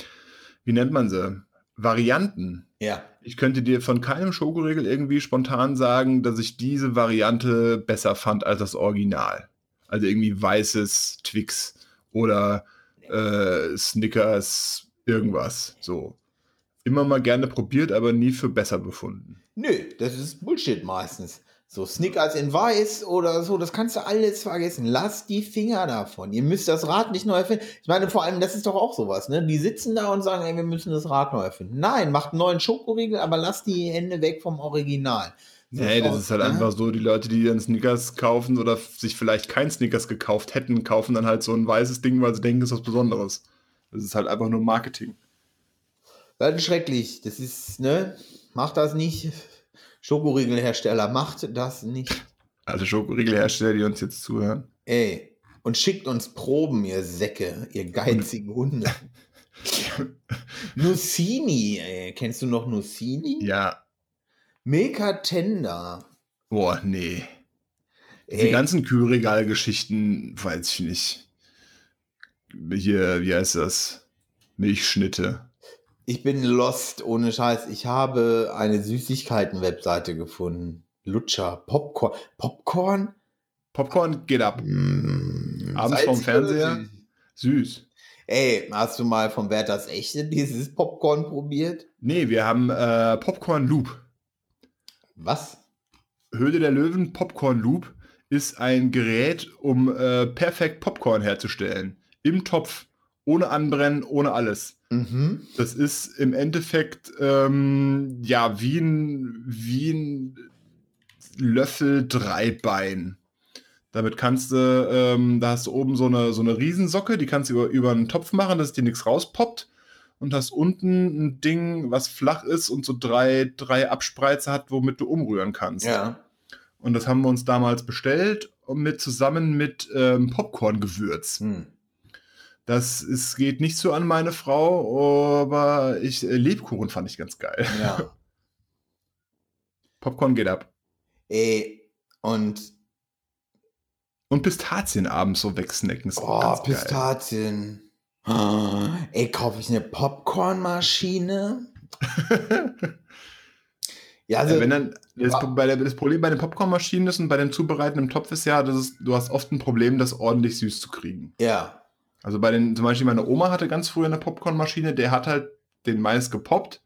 wie nennt man sie? Varianten. Ja. Ich könnte dir von keinem Schokoriegel irgendwie spontan sagen, dass ich diese Variante besser fand als das Original. Also irgendwie weißes Twix oder äh, Snickers, irgendwas. So. Immer mal gerne probiert, aber nie für besser befunden. Nö, das ist Bullshit meistens. So Snickers in weiß oder so, das kannst du alles vergessen. Lass die Finger davon. Ihr müsst das Rad nicht neu erfinden. Ich meine, vor allem, das ist doch auch sowas, ne? Die sitzen da und sagen, ey, wir müssen das Rad neu erfinden. Nein, macht einen neuen Schokoriegel, aber lasst die Hände weg vom Original. So, Nee, das ist halt ne? einfach so, die Leute, die dann Snickers kaufen oder sich vielleicht kein Snickers gekauft hätten, kaufen dann halt so ein weißes Ding, weil sie denken, das ist was Besonderes. Das ist halt einfach nur Marketing. Ist schrecklich. Das ist, ne? Macht das nicht. Schokoriegelhersteller, macht das nicht. Also Schokoriegelhersteller, die uns jetzt zuhören. Ey. Und schickt uns Proben, ihr Säcke, ihr geizigen Hunde. Nussini, ey. Kennst du noch Nussini? Ja. Milka Tender. Boah, nee. Ey, ganzen Kühlregalgeschichten, weiß ich nicht. Hier, wie heißt das? Milchschnitte. Ich bin lost, ohne Scheiß. Ich habe eine Süßigkeiten-Webseite gefunden. Lutscher, Popcorn. Popcorn? Popcorn geht ab. Mm, Abends vorm Fernseher? süß? Süß. Ey, hast du mal vom Werthers Echte dieses Popcorn probiert? Nee, wir haben äh, Popcorn Loop. Was? Höhle der Löwen Popcorn Loop ist ein Gerät, um äh, perfekt Popcorn herzustellen. Im Topf. Ohne Anbrennen, ohne alles. Mhm. Das ist im Endeffekt ähm, ja wie ein, wie ein Löffel Dreibein. Damit kannst du, ähm, da hast du oben so eine, so eine Riesensocke, die kannst du über, über einen Topf machen, dass dir nichts rauspoppt. Und hast unten ein Ding, was flach ist und so drei, drei Abspreizer hat, womit du umrühren kannst. Ja. Und das haben wir uns damals bestellt und mit zusammen mit ähm, Popcorn-Gewürz. Hm. Das ist, geht nicht so an meine Frau, aber ich äh, Lebkuchen fand ich ganz geil. Ja. Popcorn geht ab. Ey, und Und Pistazien abends so wegsnacken. ist oh. Pistazien. Ah, Ey, kaufe ich eine Popcornmaschine? Ja, also, Ja, wenn dann, das, der, das Problem bei den Popcornmaschinen ist und bei dem Zubereiten im Topf ist ja, dass du hast oft ein Problem, das ordentlich süß zu kriegen. ja. Also bei den, zum Beispiel meine Oma hatte ganz früher eine Popcornmaschine, der hat halt den Mais gepoppt,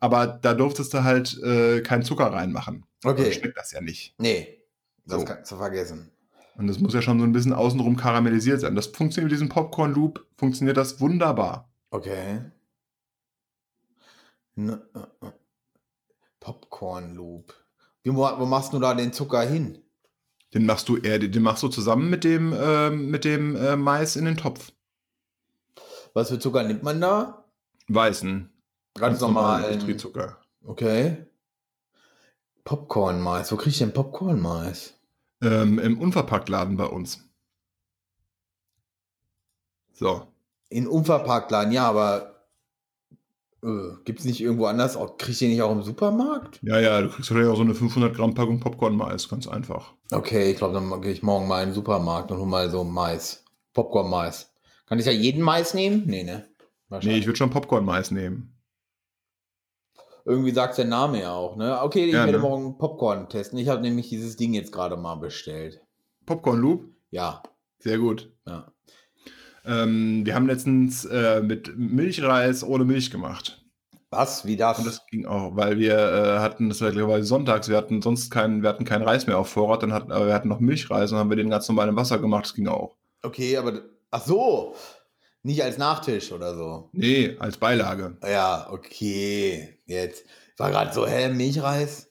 aber da durftest du halt äh, keinen Zucker reinmachen. Dann Okay. schmeckt das ja nicht. Nee, das So. kannst du vergessen. Und das muss ja schon so ein bisschen außenrum karamellisiert sein. Das funktioniert mit diesem Popcorn-Loop, funktioniert das wunderbar. Okay. Äh, äh. Popcorn Loop. Wie, wo, wo machst du da den Zucker hin? Den machst du eher, den machst du zusammen mit dem, ähm, mit dem äh, Mais in den Topf. Was für Zucker nimmt man da? Weißen. Ganz normalen normal. Industriezucker. Okay. Popcorn-Mais. Wo krieg ich denn Popcorn-Mais? Ähm, Im Unverpacktladen bei uns. So. In Unverpacktladen, ja, aber äh, gibt es nicht irgendwo anders? Auch, krieg ich den nicht auch im Supermarkt? Ja, ja, du kriegst vielleicht auch so eine 500 Gramm Packung Popcorn-Mais, ganz einfach. Okay, ich glaube, dann gehe ich morgen mal in den Supermarkt und hol mal so Mais. Popcorn-Mais. Kann ich ja jeden Mais nehmen? Nee, ne? Nee, ich würde schon Popcorn-Mais nehmen. Irgendwie sagt der Name ja auch, ne? Okay, ich Ja, werde ne? morgen Popcorn testen. Ich habe nämlich dieses Ding jetzt gerade mal bestellt. Popcorn-Loop? Ja, Sehr gut. ja. Ähm, wir haben letztens äh, mit Milchreis ohne Milch gemacht. Was? Wie das? Und das ging auch, weil wir äh, hatten, das war glaube ich sonntags, wir hatten sonst keinen, wir hatten keinen Reis mehr auf Vorrat, dann hatten, aber wir hatten noch Milchreis und haben wir den ganz normal im Wasser gemacht, das ging auch. okay, aber. Ach so! Nicht als Nachtisch oder so. Nee, als Beilage. Ja, okay. Jetzt. War gerade so, hä, Milchreis?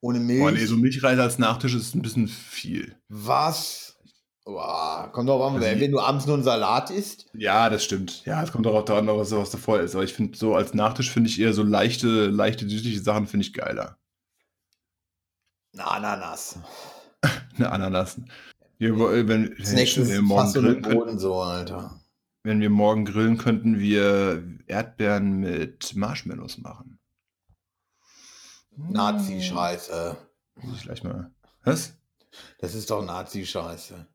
Ohne Milch? Boah, nee, so Milchreis als Nachtisch ist ein bisschen viel. Was? Boah, kommt doch an, Also wenn, du abends nur einen Salat isst. Ja, das stimmt. Ja, es kommt auch daran, was, was davor ist. Aber ich finde, so als Nachtisch finde ich eher so leichte, leichte, süßliche Sachen finde ich geiler. Eine Ananas. Eine Ananas. Wir, äh, wenn, wenn, wir morgen grillen könnten, so, Alter. wenn wir morgen grillen, könnten wir Erdbeeren mit Marshmallows machen. Nazi-Scheiße. Muss ich gleich mal. Was? Das ist doch Nazi-Scheiße.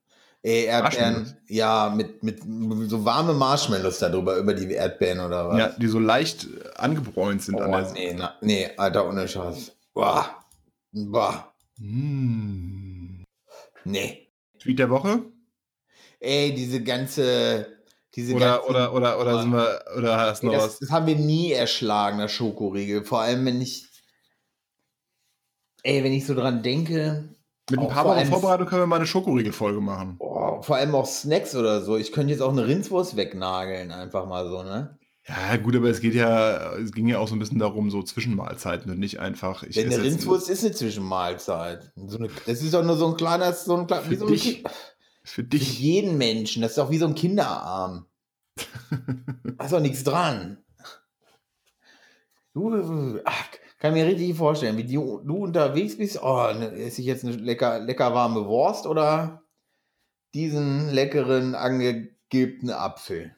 Ey, Erdbeeren, ja, mit, mit so warme Marshmallows darüber, über die Erdbeeren oder was? Ja, die so leicht angebräunt sind an oh, der nee, na, nee, Alter, ohne Scheiß. Boah. Boah. Mmh. Nee. Tweet der Woche? Ey, diese ganze. Diese Oder, ganzen- oder, oder, oder sind wir, oder hast du noch das, was? das haben wir nie erschlagen, der Schokoriegel. Vor allem, wenn ich. Ey, wenn ich so dran denke. Mit ein paar Wochen Vorbereitung können wir mal eine Schokoriegel-Folge machen. Oh, vor allem auch Snacks oder so. Ich könnte jetzt auch eine Rindswurst wegnageln, einfach mal so, ne? Ja, gut, aber es geht ja, es ging ja auch so ein bisschen darum, so Zwischenmahlzeiten und nicht einfach. Ich Denn eine Rindswurst ist eine Zwischenmahlzeit. So eine, das ist doch nur so ein kleiner, so ein kleiner, wie Für so ein dich. Für Für dich. jeden Menschen. Das ist doch wie so ein Kinderarm. Da ist doch nichts dran. Du, ach, kann mir richtig vorstellen, wie du, du unterwegs bist. Oh, ne, esse ich jetzt eine lecker, lecker warme Wurst oder diesen leckeren angegilbten Apfel?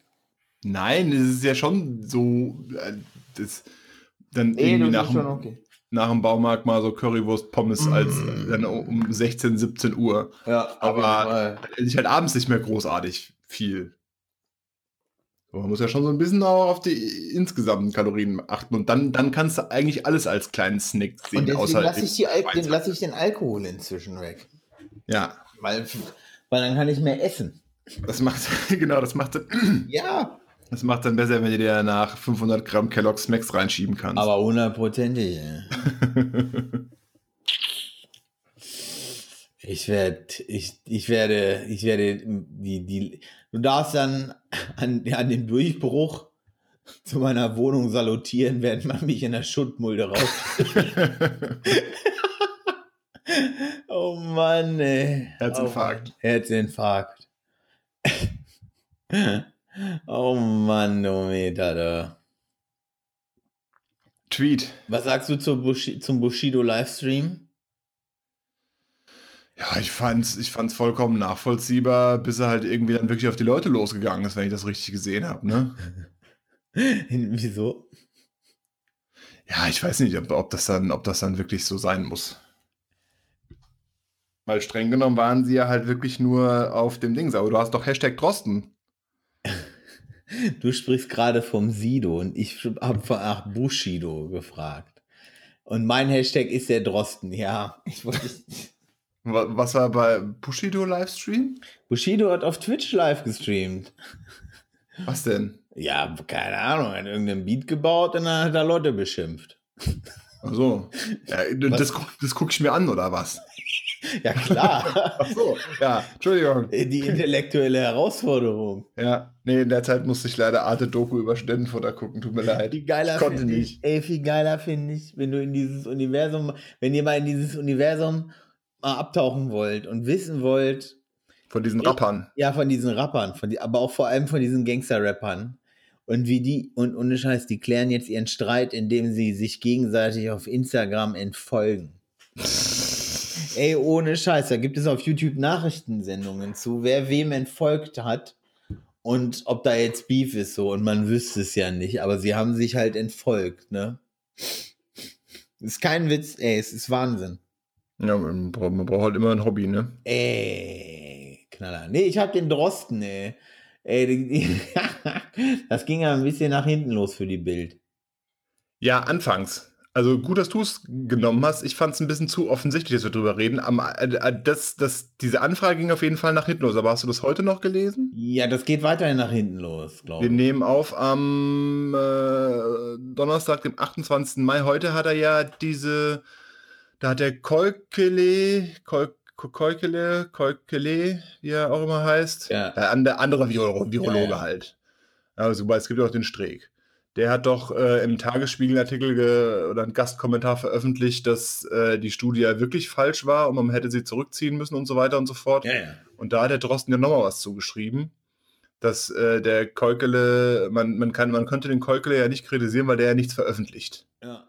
Nein, es ist ja schon so, äh, das, dann Nee, irgendwie nach, dem- okay. nach dem Baumarkt mal so Currywurst, Pommes als Mm. dann um 16, 17 Uhr. Ja, Aber- ich halt abends nicht mehr großartig viel. Man muss ja schon so ein bisschen auch auf die insgesamten Kalorien achten und dann, dann kannst du eigentlich alles als kleinen Snack sehen. Und deswegen lasse ich, den- lass ich den Alkohol inzwischen weg. Ja, Weil, weil dann kann ich mehr essen. das macht, genau, das macht, Ja. das macht dann besser, wenn du dir nach 500 Gramm Kellogg's Max reinschieben kannst. Aber hundertprozentig. Ich werde, ich, ich werde, ich werde die, die, du darfst dann an, an dem Durchbruch zu meiner Wohnung salutieren, während man mich in der Schuttmulde raus. oh Mann, ey. Herzinfarkt. Oh, Herzinfarkt. oh Mann, oh Meter, da. Tweet. Was sagst du zum Bushido-Livestream? Ja, ich fand's, ich fand's vollkommen nachvollziehbar, bis er halt irgendwie dann wirklich auf die Leute losgegangen ist, wenn ich das richtig gesehen habe, ne? Wieso? Ja, ich weiß nicht, ob, ob, das dann, ob das dann wirklich so sein muss. Weil streng genommen waren sie ja halt wirklich nur auf dem Ding. Aber du hast doch Hashtag Drosten. Du sprichst gerade vom Sido und ich habe nach Bushido gefragt. Und mein Hashtag ist der Drosten, ja. Ich wollte- Was war bei Bushido Livestream? Bushido hat auf Twitch live gestreamt. Was denn? Ja, keine Ahnung, hat irgendeinen Beat gebaut und dann hat er Leute beschimpft. Ach so. Ja, das, das gucke ich mir an, oder was? Ja, klar. Ach so. Ja, Entschuldigung. Die intellektuelle Herausforderung. Ja, nee, in der Zeit musste ich leider Arte Doku über Ständenfutter gucken. Tut mir leid. Viel geiler Ich konnte finde ich, nicht. ey, viel geiler finde ich, wenn du in dieses Universum, wenn ihr mal in dieses Universum mal abtauchen wollt und wissen wollt, Von diesen Rappern. ja, von diesen Rappern, von die, aber auch vor allem von diesen Gangster-Rappern. Und wie die, und ohne Scheiß, die klären jetzt ihren Streit, indem sie sich gegenseitig auf Instagram entfolgen. Ey, ohne Scheiß, da gibt es auf YouTube Nachrichtensendungen zu, wer wem entfolgt hat und ob da jetzt Beef ist so und man wüsste es ja nicht, aber sie haben sich halt entfolgt, ne? Ist kein Witz, ey, es ist Wahnsinn. Ja, man braucht, man braucht halt immer ein Hobby, ne? Ey, Knaller. Nee, ich hab den Drosten, ey. Ey, die, die, das ging ja ein bisschen nach hinten los für die Bild. Ja, anfangs. Also gut, dass du es genommen hast. Ich fand es ein bisschen zu offensichtlich, dass wir drüber reden. Am, äh, das, das, diese Anfrage ging auf jeden Fall nach hinten los. Aber hast du das heute noch gelesen? Ja, das geht weiterhin nach hinten los, glaube Wir ich. nehmen auf am äh, Donnerstag, dem 28. Mai. Heute hat er ja diese, da hat der Kolkele, Kol, Kolkele, Kolkele, wie er auch immer heißt. Ja. Äh, der andere Viro Virologe Ja, halt. Also, es gibt ja auch den Streeck. Der hat doch äh, im Tagesspiegel-Artikel ge- oder einen Gastkommentar veröffentlicht, dass äh, die Studie ja wirklich falsch war und man hätte sie zurückziehen müssen und so weiter und so fort. Ja, ja. Und da hat der Drosten ja nochmal was zugeschrieben, dass äh, der Keukele, man, man, kann, man könnte den Keukele ja nicht kritisieren, weil der ja nichts veröffentlicht. ja.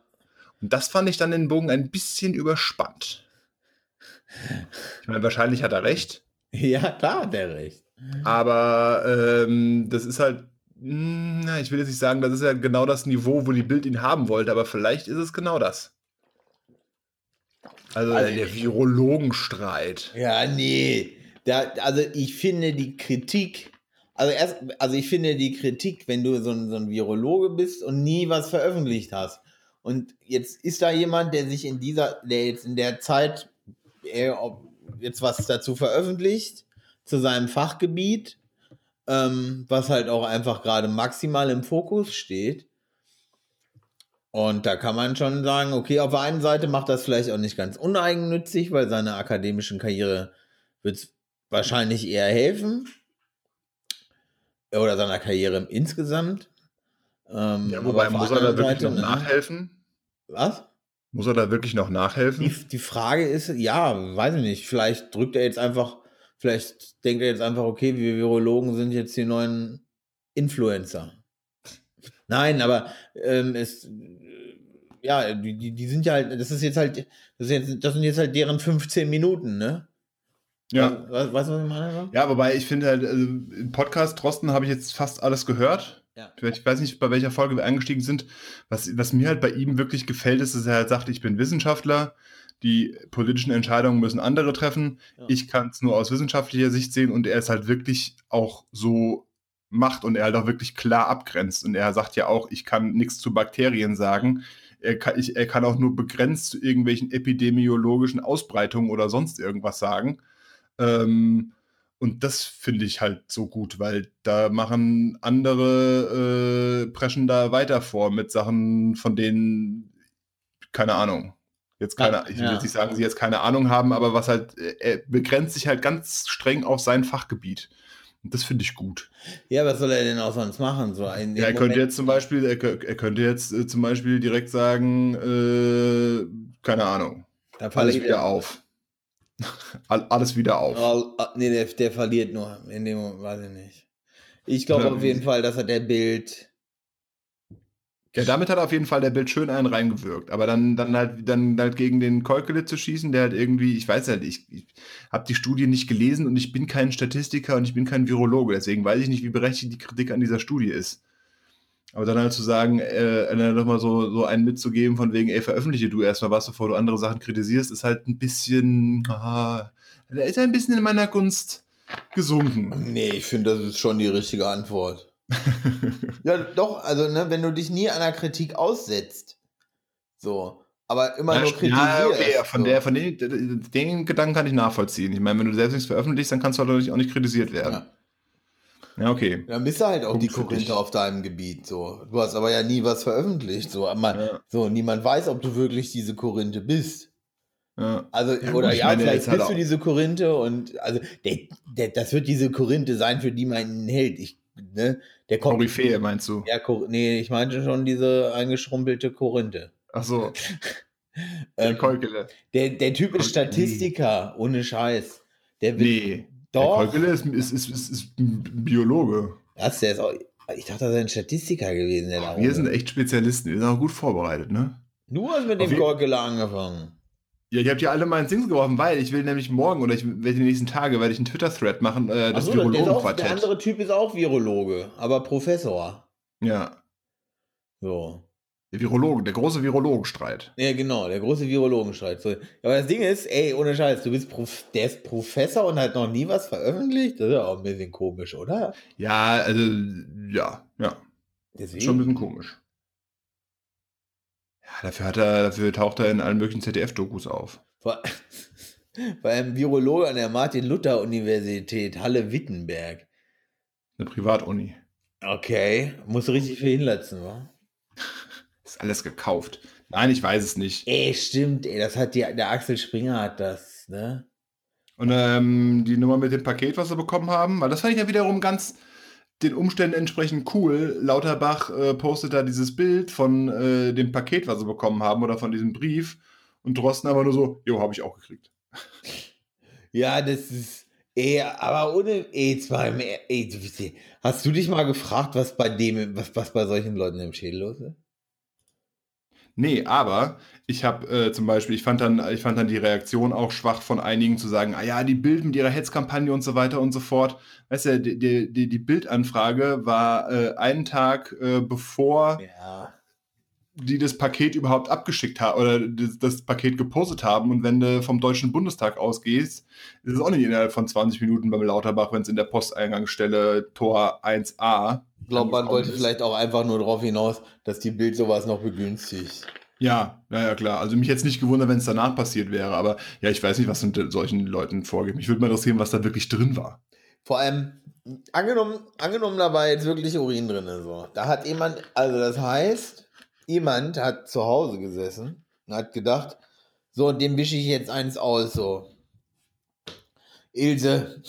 Und das fand ich dann den Bogen ein bisschen überspannt. Ich meine, wahrscheinlich hat er recht, Ja, klar hat er recht. aber ähm, das ist halt, mh, na, ich will jetzt nicht sagen, das ist ja genau das Niveau, wo die Bild ihn haben wollte, aber vielleicht ist es genau das. Also, Also der Virologenstreit. Ja, nee. Da, also ich finde die Kritik, also erst, also ich finde die Kritik, wenn du so ein, so ein Virologe bist und nie was veröffentlicht hast. Und jetzt ist da jemand, der sich in dieser, der jetzt in der Zeit äh, jetzt was dazu veröffentlicht, zu seinem Fachgebiet, ähm, was halt auch einfach gerade maximal im Fokus steht. Und da kann man schon sagen, okay, auf der einen Seite macht das vielleicht auch nicht ganz uneigennützig, weil seiner akademischen Karriere wird es wahrscheinlich eher helfen. Oder seiner Karriere insgesamt. Ähm, Ja, wobei muss er da wirklich noch ne? nachhelfen? Was? Muss er da wirklich noch nachhelfen? Die, die Frage ist, ja, weiß ich nicht, vielleicht drückt er jetzt einfach, vielleicht denkt er jetzt einfach, okay, wir Virologen sind jetzt die neuen Influencer. Nein, aber ähm, es, ja, die, die, die sind ja halt, das ist jetzt halt, das, ist jetzt, das sind jetzt halt deren 15 Minuten, ne? Ja. Weißt weißt du, was ich meine? Ja, wobei ich finde halt, also im Podcast Drosten habe ich jetzt fast alles gehört. Ja. Ich weiß nicht, bei welcher Folge wir eingestiegen sind. Was, was mir halt bei ihm wirklich gefällt, ist, dass er halt sagt, ich bin Wissenschaftler, die politischen Entscheidungen müssen andere treffen. Ja. Ich kann es nur aus wissenschaftlicher Sicht sehen und er es halt wirklich auch so macht und er halt auch wirklich klar abgrenzt. Und er sagt ja auch, ich kann nichts zu Bakterien sagen. Er kann, ich, er kann auch nur begrenzt zu irgendwelchen epidemiologischen Ausbreitungen oder sonst irgendwas sagen. Ähm, und das finde ich halt so gut, weil da machen andere, äh, preschen da weiter vor mit Sachen, von denen, keine Ahnung. Jetzt keine, ich will ja. jetzt nicht sagen, sie jetzt keine Ahnung haben, aber was halt, äh, er begrenzt sich halt ganz streng auf sein Fachgebiet. Und das finde ich gut. Ja, was soll er denn auch sonst machen? So Ja, er könnte Moment- jetzt zum Beispiel, er, er könnte jetzt äh, zum Beispiel direkt sagen, äh, keine Ahnung, da alles verliert wieder er- auf. All- alles wieder auf. Oh, nee, der, der verliert nur. In dem Moment, weiß ich nicht. Ich glaube auf jeden Fall, dass er der Bild. Ja, damit hat auf jeden Fall der Bild schön einen reingewirkt. Aber dann, dann halt, dann halt gegen den Keukele zu schießen, der halt irgendwie, ich weiß halt, ich, ich habe die Studie nicht gelesen und ich bin kein Statistiker und ich bin kein Virologe. Deswegen weiß ich nicht, wie berechtigt die Kritik an dieser Studie ist. Aber dann halt zu sagen, äh, dann doch mal so, so einen mitzugeben, von wegen, ey, veröffentliche du erstmal was, bevor du andere Sachen kritisierst, ist halt ein bisschen, ah, da ist ein bisschen in meiner Gunst gesunken. Nee, ich finde, das ist schon die richtige Antwort. ja, doch, also, ne, wenn du dich nie einer Kritik aussetzt, so, aber immer nur kritisierst. ja, okay, ja, von, so. der, von den, den Gedanken kann ich nachvollziehen. Ich meine, wenn du selbst nichts veröffentlichst, dann kannst du halt auch nicht kritisiert werden. Ja. Ja, okay. Dann bist du halt auch Punkt die für dich. Korinthe auf deinem Gebiet, so. Du hast aber ja nie was veröffentlicht, so. Aber, Ja. so, niemand weiß, ob du wirklich diese Korinthe bist. Ja. Also, Ja, oder ja, meine, vielleicht bist du diese Korinthe und, also, der, der, das wird diese Korinthe sein, für die man ihn hält. Ich, ne, der. Koryphäe meinst du? Ja, Kor nee, ich meinte schon diese eingeschrumpelte Korinthe. Ach so, der Ähm, Keukele. der, der Typ ist Statistiker, ohne Scheiß. Der wird, Nee, Doch. der Keukele ist, ist, ist, ist, ist ein Biologe. Was, der ist auch, ich dachte, das wäre ein Statistiker gewesen. Der da Wir sind echt Spezialisten, wir sind auch gut vorbereitet, ne? Du hast mit Auf dem Korkele angefangen. Ja, ich habe dir alle mal ins Dings geworfen, weil ich will nämlich morgen oder ich werde die nächsten Tage werde ich einen Twitter-Thread machen, äh, das ist auch, der Virologenquartett. andere Typ ist auch Virologe, aber Professor. Ja. So. Der Virologen, der große Virologenstreit. Ja, genau, der große Virologenstreit. So. Aber das Ding ist, ey, ohne Scheiß, du bist Prof der ist Professor und hat noch nie was veröffentlicht. Das ist ja auch ein bisschen komisch, oder? Ja, also, ja, ja. Deswegen. Schon ein bisschen komisch. Ja, dafür hat er, dafür taucht er in allen möglichen ZDF-Dokus auf. Vor, vor allem Virologe an der Martin-Luther-Universität Halle-Wittenberg. Eine Privatuni. Okay, muss richtig viel hinlatzen, wa? Alles gekauft. Nein, ich weiß es nicht. Ey, stimmt, ey, das hat die, der Axel Springer hat das, ne? Und ähm, die Nummer mit dem Paket, was sie bekommen haben, weil das fand ich ja wiederum ganz den Umständen entsprechend cool. Lauterbach äh, postet da dieses Bild von äh, dem Paket, was sie bekommen haben oder von diesem Brief und Drosten aber nur so, jo, habe ich auch gekriegt. Ja, das ist, ey, aber ohne, ey, zwar, ey, du- hast du dich mal gefragt, was bei dem, was, was bei solchen Leuten im Schädel los ist? Nee, aber ich habe äh, zum Beispiel, ich fand, dann, ich fand dann die Reaktion auch schwach von einigen zu sagen, ah ja, die Bild mit ihrer Hetzkampagne und so weiter und so fort. Weißt du, die, die, die, die Bildanfrage war äh, einen Tag äh, bevor Ja. die das Paket überhaupt abgeschickt haben oder das, das Paket gepostet haben. Und wenn du vom Deutschen Bundestag ausgehst, ist es auch nicht innerhalb von 20 Minuten beim Lauterbach, wenn es in der Posteingangsstelle Tor 1a. Ich glaube, man wollte ist. vielleicht auch einfach nur darauf hinaus, dass die Bild sowas noch begünstigt. Ja, ja, ja, klar. Also mich jetzt nicht gewundert, wenn es danach passiert wäre. Aber ja, ich weiß nicht, was unter solchen Leuten vorgeht. Mich würde mal interessieren, was da wirklich drin war. Vor allem, angenommen, angenommen da war jetzt wirklich Urin drin. So. Da hat jemand, also das heißt, jemand hat zu Hause gesessen und hat gedacht, so, dem wische ich jetzt eins aus, so. Ilse,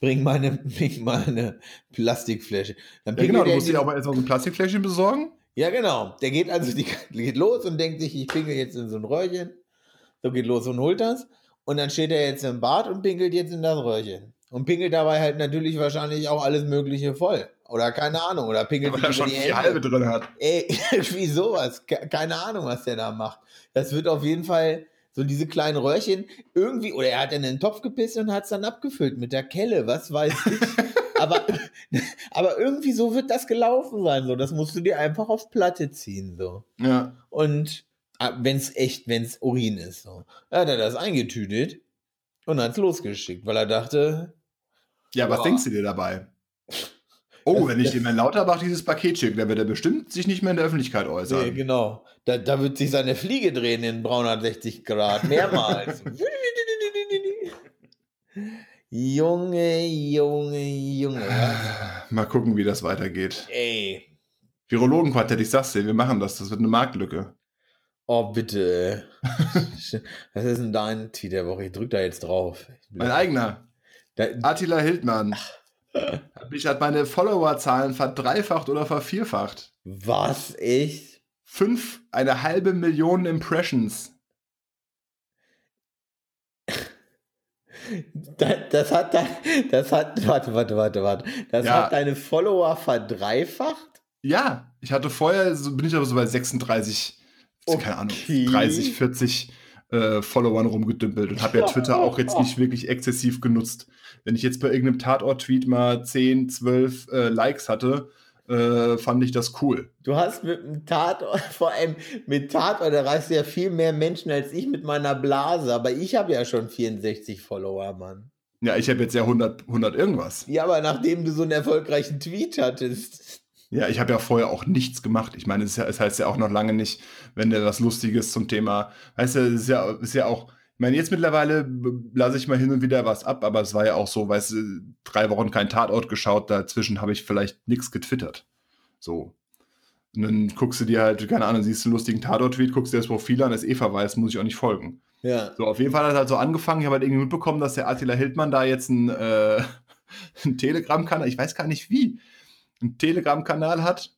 bring meine, bring meine Plastikfläche. Dann Ja, genau, du er musst dir die- aber erst noch so ein Plastikfläschchen besorgen. Ja, genau. Der geht also die, geht los und denkt sich, ich pinkel jetzt in so ein Röhrchen. So geht los und holt das. Und dann steht er jetzt im Bad und pinkelt jetzt in das Röhrchen. Und pinkelt dabei halt natürlich wahrscheinlich auch alles Mögliche voll. Oder keine Ahnung. Oder pinkelt Weil er schon die Hände. halbe drin hat. Ey, wie sowas. Ke- Keine Ahnung, was der da macht. Das wird auf jeden Fall so diese kleinen Röhrchen irgendwie, oder er hat in den Topf gepisst und hat es dann abgefüllt mit der Kelle, was weiß ich. aber, aber irgendwie so wird das gelaufen sein. So. Das musst du dir einfach auf Platte ziehen. So. Ja. Und wenn es echt, wenn es Urin ist. So. Dann hat er das eingetütet und hat es losgeschickt, weil er dachte, Ja, was Boah. denkst du dir dabei? Oh, wenn ich dem Herrn Lauterbach dieses Paket schicke, dann wird er bestimmt sich nicht mehr in der Öffentlichkeit äußern. nee, genau, da, da wird sich seine Fliege drehen in 360 Grad, mehrmals. Junge, Junge, Junge. Mal gucken, wie das weitergeht. Ey. Virologenquartett, ich sag's dir, wir machen das. Das wird eine Marktlücke. Oh, bitte. Was ist denn dein Tweet der Woche? Ich drück da jetzt drauf. Mein eigener. Da, Attila Hildmann. Hat mich hat meine Followerzahlen verdreifacht oder vervierfacht. was? Echt? Fünf, eine halbe Million Impressions. Da- Das hat, da- das hat, warte, warte, warte, warte. Das Ja. hat deine Follower verdreifacht? Ja, ich hatte vorher, so bin ich aber so bei 36, keine Ahnung, Okay. 30, 40 äh, Followern rumgedümpelt und habe ja Twitter auch jetzt nicht wirklich exzessiv genutzt. Wenn ich jetzt bei irgendeinem Tatort-Tweet mal 10, 12 äh, Likes hatte, äh, fand ich das cool. Du hast mit dem Tatort, vor allem mit Tatort, da reißt du ja viel mehr Menschen als ich mit meiner Blase. Aber ich habe ja schon 64 Follower, Mann. Ja, ich habe jetzt ja 100, 100 irgendwas. Ja, aber nachdem du so einen erfolgreichen Tweet hattest. Ja, ich habe ja vorher auch nichts gemacht. Ich meine, es, ja, es heißt ja auch noch lange nicht, wenn du was Lustiges zum Thema, weißt du, es ist ja, ist ja auch, ich meine, jetzt mittlerweile lasse ich mal hin und wieder was ab, aber es war ja auch so, weißt du, drei Wochen kein Tatort geschaut, dazwischen habe ich vielleicht nichts getwittert. So. Und dann guckst du dir halt, keine Ahnung, siehst du einen lustigen Tatort-Tweet, guckst dir das Profil an, ist eh verweist, muss ich auch nicht folgen. Ja. So, auf jeden Fall hat es halt so angefangen. Ich habe halt irgendwie mitbekommen, dass der Attila Hildmann da jetzt einen, äh, einen Telegram-Kanal, ich weiß gar nicht wie, einen Telegram-Kanal hat.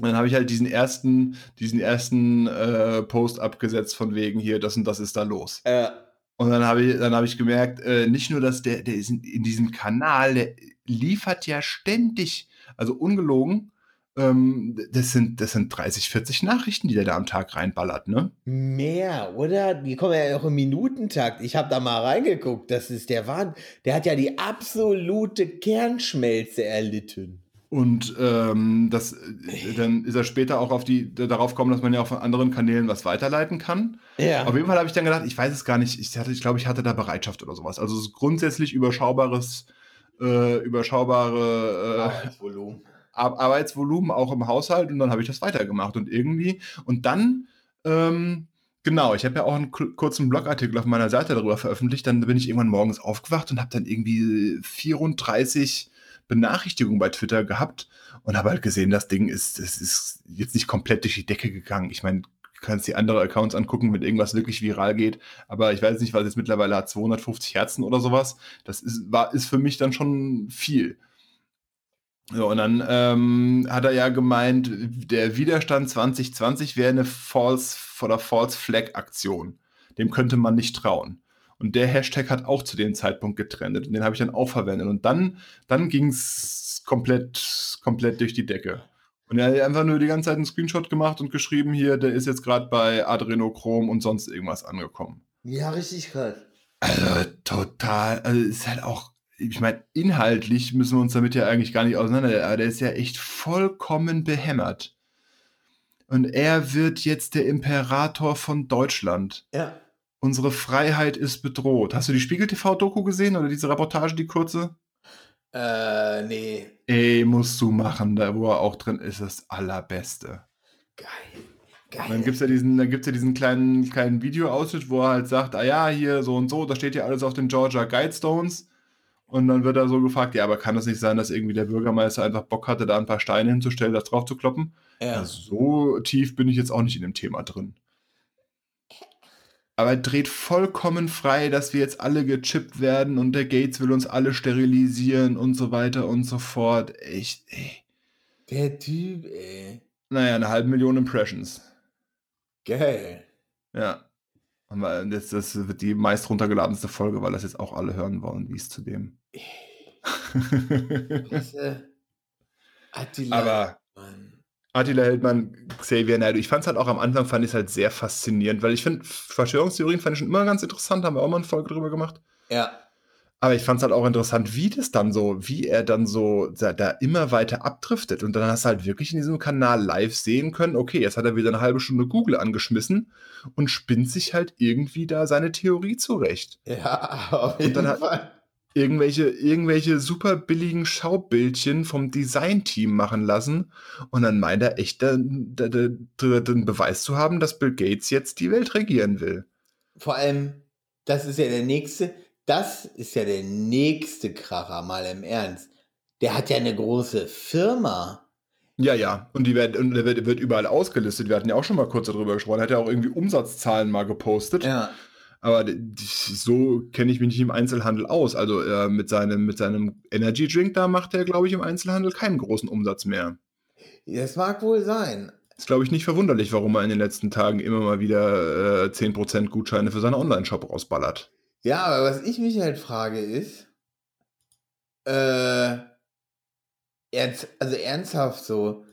Und dann habe ich halt diesen ersten, diesen ersten äh, Post abgesetzt von wegen hier, das und das ist da los. Äh, Und dann habe ich, dann habe ich gemerkt, äh, nicht nur, dass der, der ist in, in diesem Kanal, der liefert ja ständig, also ungelogen, ähm, das sind, das sind 30, 40 Nachrichten, die der da am Tag reinballert, ne? mehr, oder? Die kommen ja auch im Minutentakt. Ich habe da mal reingeguckt. Das ist der Wahnsinn. Der hat ja die absolute Kernschmelze erlitten. Und ähm, das, dann ist er später auch auf die, darauf gekommen, dass man ja auch von anderen Kanälen was weiterleiten kann. Ja. Auf jeden Fall habe ich dann gedacht, ich weiß es gar nicht, ich, hatte, ich glaube, ich hatte da Bereitschaft oder sowas. Also es ist grundsätzlich überschaubares, äh, überschaubare äh, Volumen. Ar Arbeitsvolumen auch im Haushalt und dann habe ich das weitergemacht und irgendwie und dann ähm, genau, ich habe ja auch einen kurzen Blogartikel auf meiner Seite darüber veröffentlicht, dann bin ich irgendwann morgens aufgewacht und habe dann irgendwie 34 Benachrichtigungen bei Twitter gehabt und habe halt gesehen, das Ding ist, es ist jetzt nicht komplett durch die Decke gegangen. Ich meine, kannst die anderen Accounts angucken, wenn irgendwas wirklich viral geht, aber ich weiß nicht, was jetzt mittlerweile hat, 250 Herzen oder sowas. Das ist, war, ist für mich dann schon viel. So, und dann ähm, hat er ja gemeint, der Widerstand 2020 wäre eine False oder False Flag Aktion. Dem könnte man nicht trauen. Und der Hashtag hat auch zu dem Zeitpunkt getrennt. Und den habe ich dann auch verwendet. Und dann, dann ging es komplett, komplett durch die Decke. Und er hat einfach nur die ganze Zeit einen Screenshot gemacht und geschrieben hier, der ist jetzt gerade bei Adrenochrom und sonst irgendwas angekommen. Ja, richtig krass. Also total, also ist halt auch, ich meine, inhaltlich müssen wir uns damit ja eigentlich gar nicht auseinander, aber der ist ja echt vollkommen behämmert. Und er wird jetzt der Imperator von Deutschland. Ja. Unsere Freiheit ist bedroht. Hast du die Spiegel TV-Doku gesehen oder diese Reportage, die kurze? Äh, nee. Ey, musst du machen, da wo er auch drin ist, das allerbeste. Geil. Geil. Dann gibt es ja diesen, dann gibt's ja diesen kleinen, kleinen Video-Ausschnitt, wo er halt sagt, ah ja, hier so und so, da steht ja alles auf den Georgia Guidestones. Und dann wird er so gefragt, ja, aber kann es nicht sein, dass irgendwie der Bürgermeister einfach Bock hatte, da ein paar Steine hinzustellen, das drauf zu kloppen? ja. Ja, so tief bin ich jetzt auch nicht in dem Thema drin. Aber er dreht vollkommen frei, dass wir jetzt alle gechippt werden und der Gates will uns alle sterilisieren und so weiter und so fort. Echt, ey. Der Typ, ey. Naja, eine halbe Million Impressions. Geil. Ja. Und weil das, das wird die meist runtergeladenste Folge, weil das jetzt auch alle hören wollen, wie es zu dem. Äh, Attila, Aber Mann. Attila Hildmann, Xavier Naidoo. Ich fand es halt auch am Anfang, fand ich es halt sehr faszinierend, weil ich finde, Verschwörungstheorien fand ich schon immer ganz interessant, haben wir auch mal eine Folge drüber gemacht. Ja. Aber ich fand es halt auch interessant, wie das dann so, wie er dann so da, da immer weiter abdriftet. Und dann hast du halt wirklich in diesem Kanal live sehen können, okay, jetzt hat er wieder eine halbe Stunde Google angeschmissen und spinnt sich halt irgendwie da seine Theorie zurecht. Ja, auf Und jeden hat- Fall. Irgendwelche, irgendwelche super billigen Schaubildchen vom Designteam machen lassen. Und dann meint er echt, da- da- den Beweis zu haben, dass Bill Gates jetzt die Welt regieren will. Vor allem, das ist ja der nächste, das ist ja der nächste Kracher, mal im Ernst. Der hat ja eine große Firma. Ja, ja. Und die wird, und der wird, wird überall ausgelistet. Wir hatten ja auch schon mal kurz darüber gesprochen. Er hat ja auch irgendwie Umsatzzahlen mal gepostet. Ja. Aber so kenne ich mich nicht im Einzelhandel aus. Also äh, mit, seinem, mit seinem Energy Drink, da macht er, glaube ich, im Einzelhandel keinen großen Umsatz mehr. Das mag wohl sein. Ist, glaube ich, nicht verwunderlich, warum er in den letzten Tagen immer mal wieder äh, 10% Gutscheine für seinen Online-Shop rausballert. Ja, aber was ich mich halt frage ist, äh, ernst, also ernsthaft so,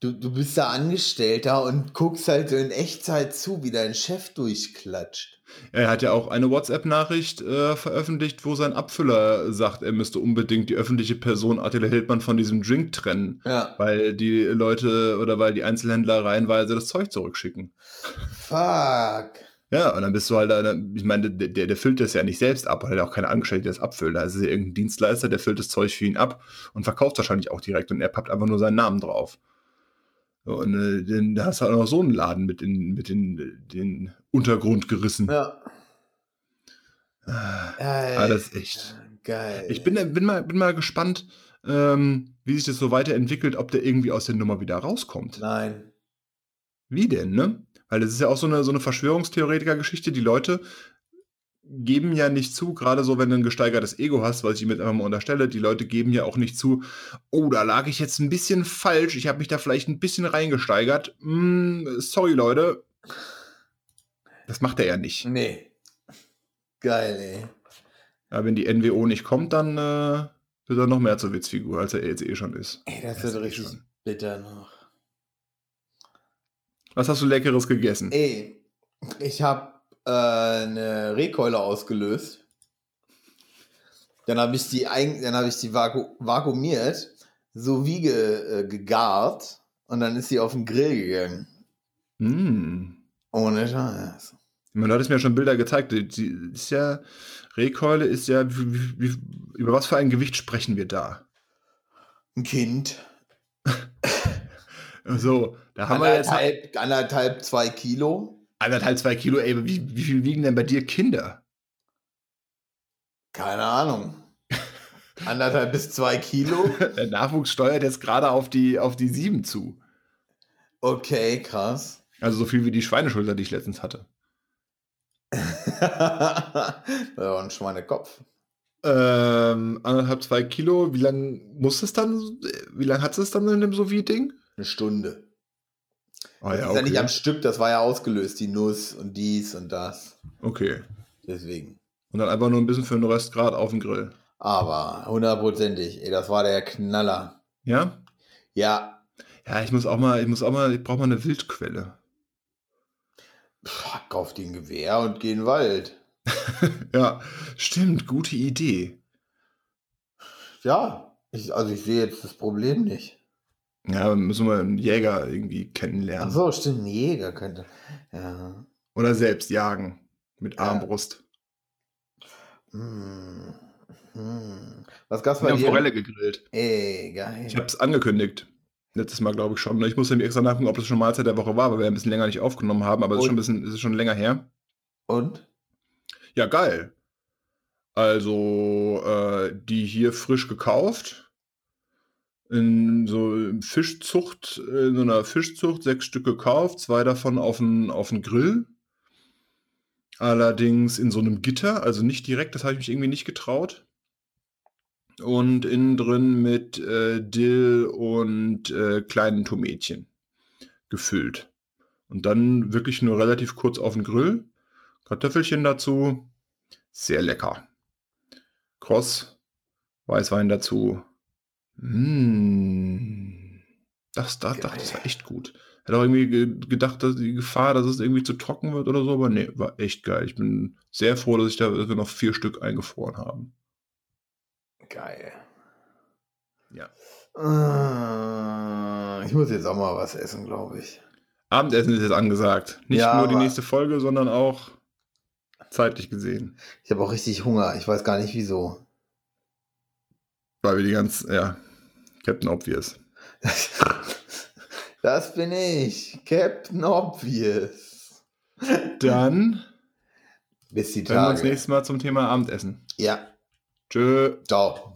du, du bist da Angestellter und guckst halt so in Echtzeit zu, wie dein Chef durchklatscht. Er hat ja auch eine WhatsApp-Nachricht äh, veröffentlicht, wo sein Abfüller sagt, er müsste unbedingt die öffentliche Person Attila Hildmann von diesem Drink trennen. Ja. Weil die Leute oder weil die Einzelhändler reihenweise das Zeug zurückschicken. Fuck. Ja, und dann bist du halt, da- ich meine, der, der, füllt das ja nicht selbst ab, weil er auch keine Angestellte, der das abfüllt. Da ist es ja irgendein Dienstleister, der füllt das Zeug für ihn ab und verkauft wahrscheinlich auch direkt und er pappt einfach nur seinen Namen drauf. Und äh, dann hast du halt auch noch so einen Laden mit in, mit in den Untergrund gerissen. Ja. Ah, Geil. das ist echt. Geil. Ich bin, bin, mal, bin mal gespannt, ähm, wie sich das so weiterentwickelt, ob der irgendwie aus der Nummer wieder rauskommt. Nein. Wie denn, ne? Weil das ist ja auch so eine, so eine Verschwörungstheoretiker-Geschichte. Die Leute geben ja nicht zu, gerade so, wenn du ein gesteigertes Ego hast, was ich jetzt einfach mal unterstelle, die Leute geben ja auch nicht zu, oh, da lag ich jetzt ein bisschen falsch, ich habe mich da vielleicht ein bisschen reingesteigert. Mm, sorry, Leute. Das macht er ja nicht. Nee. Geil, ey. Ja, wenn die NWO nicht kommt, dann äh, wird er noch mehr zur Witzfigur, als er jetzt eh schon ist. Ey, das Das wird eh richtig schon. bitter noch. Was hast du Leckeres gegessen? Ey, ich habe äh, eine Rehkeule ausgelöst. Dann habe ich die, dann habe ich die vaku vakuumiert. sous vide äh, gegart und dann ist sie auf den Grill gegangen. Hm. Ohne Scheiß. Man hat es mir schon Bilder gezeigt. Die, ist ja, Rehkeule ist ja, wie, wie, über was für ein Gewicht sprechen wir da? Ein Kind. So, da haben wir jetzt Anderthalb, anderthalb, zwei Kilo. Anderthalb, zwei Kilo. Ey, wie, wie viel wiegen denn bei dir Kinder? Keine Ahnung. Anderthalb bis zwei Kilo. Der Nachwuchs steuert jetzt gerade auf die, auf die sieben zu. Okay, krass. Also so viel wie die Schweineschulter, die ich letztens hatte. das war ein Schweinekopf. Ähm, anderthalb, zwei Kilo. Wie lange muss es dann, wie lange hat es dann in dem Sous-Vide-Ding? Eine Stunde. Ah das ist ja nicht am Stück, das war ja ausgelöst, die Nuss und dies und das. Okay. Deswegen. Und dann einfach nur ein bisschen für den Röstgrad auf den Grill. Aber hundertprozentig, ey, das war der Knaller. Ja? Ja, Ja, ich muss auch mal, ich muss auch mal, ich brauche mal eine Wildquelle. pff, kauf dir ein Gewehr und geh in den Wald. ja, stimmt, gute Idee. Ja, ich, also ich sehe jetzt das Problem nicht. Ja, müssen wir einen Jäger irgendwie Ach kennenlernen. so, stimmt, ein Jäger könnte. Ja. Oder selbst jagen. Mit Ja. Armbrust. Hm. Hm. Was gab's bei dir? Forelle gegrillt. Ey, geil. Ich habe es angekündigt. Letztes Mal, glaube ich, schon. Ich musste mir extra nachgucken, ob das schon Mahlzeit der Woche war, weil wir ein bisschen länger nicht aufgenommen haben, aber es ist schon ein bisschen, es ist schon länger her. Und? Ja, geil. Also, äh, die hier frisch gekauft. In so Fischzucht, in so einer Fischzucht, sechs Stück gekauft, zwei davon auf den, auf Grill. Allerdings in so einem Gitter, also nicht direkt, das habe ich mich irgendwie nicht getraut. Und innen drin mit äh, Dill und äh, kleinen Tomätchen gefüllt. Und dann wirklich nur relativ kurz auf den Grill. Kartoffelchen dazu. Sehr lecker. Kross, Weißwein dazu. Mm. Das, das, das, das war echt gut. Hätte auch irgendwie ge gedacht, dass die Gefahr, dass es irgendwie zu trocken wird oder so, aber nee, war echt geil. Ich bin sehr froh, dass ich da dass wir noch vier Stück eingefroren haben. Geil. Ja. Äh, Ich muss jetzt auch mal was essen, glaube ich. Abendessen ist jetzt angesagt. Nicht Ja, nur die nächste Folge, sondern auch zeitlich gesehen. Ich habe auch richtig Hunger. Ich weiß gar nicht wieso. Weil wir die ganz, ja, Captain Obvious. Das bin ich. Captain Obvious. Dann Bis die hören wir uns Tage. nächstes Mal zum Thema Abendessen. Ja. Tschö. Ciao.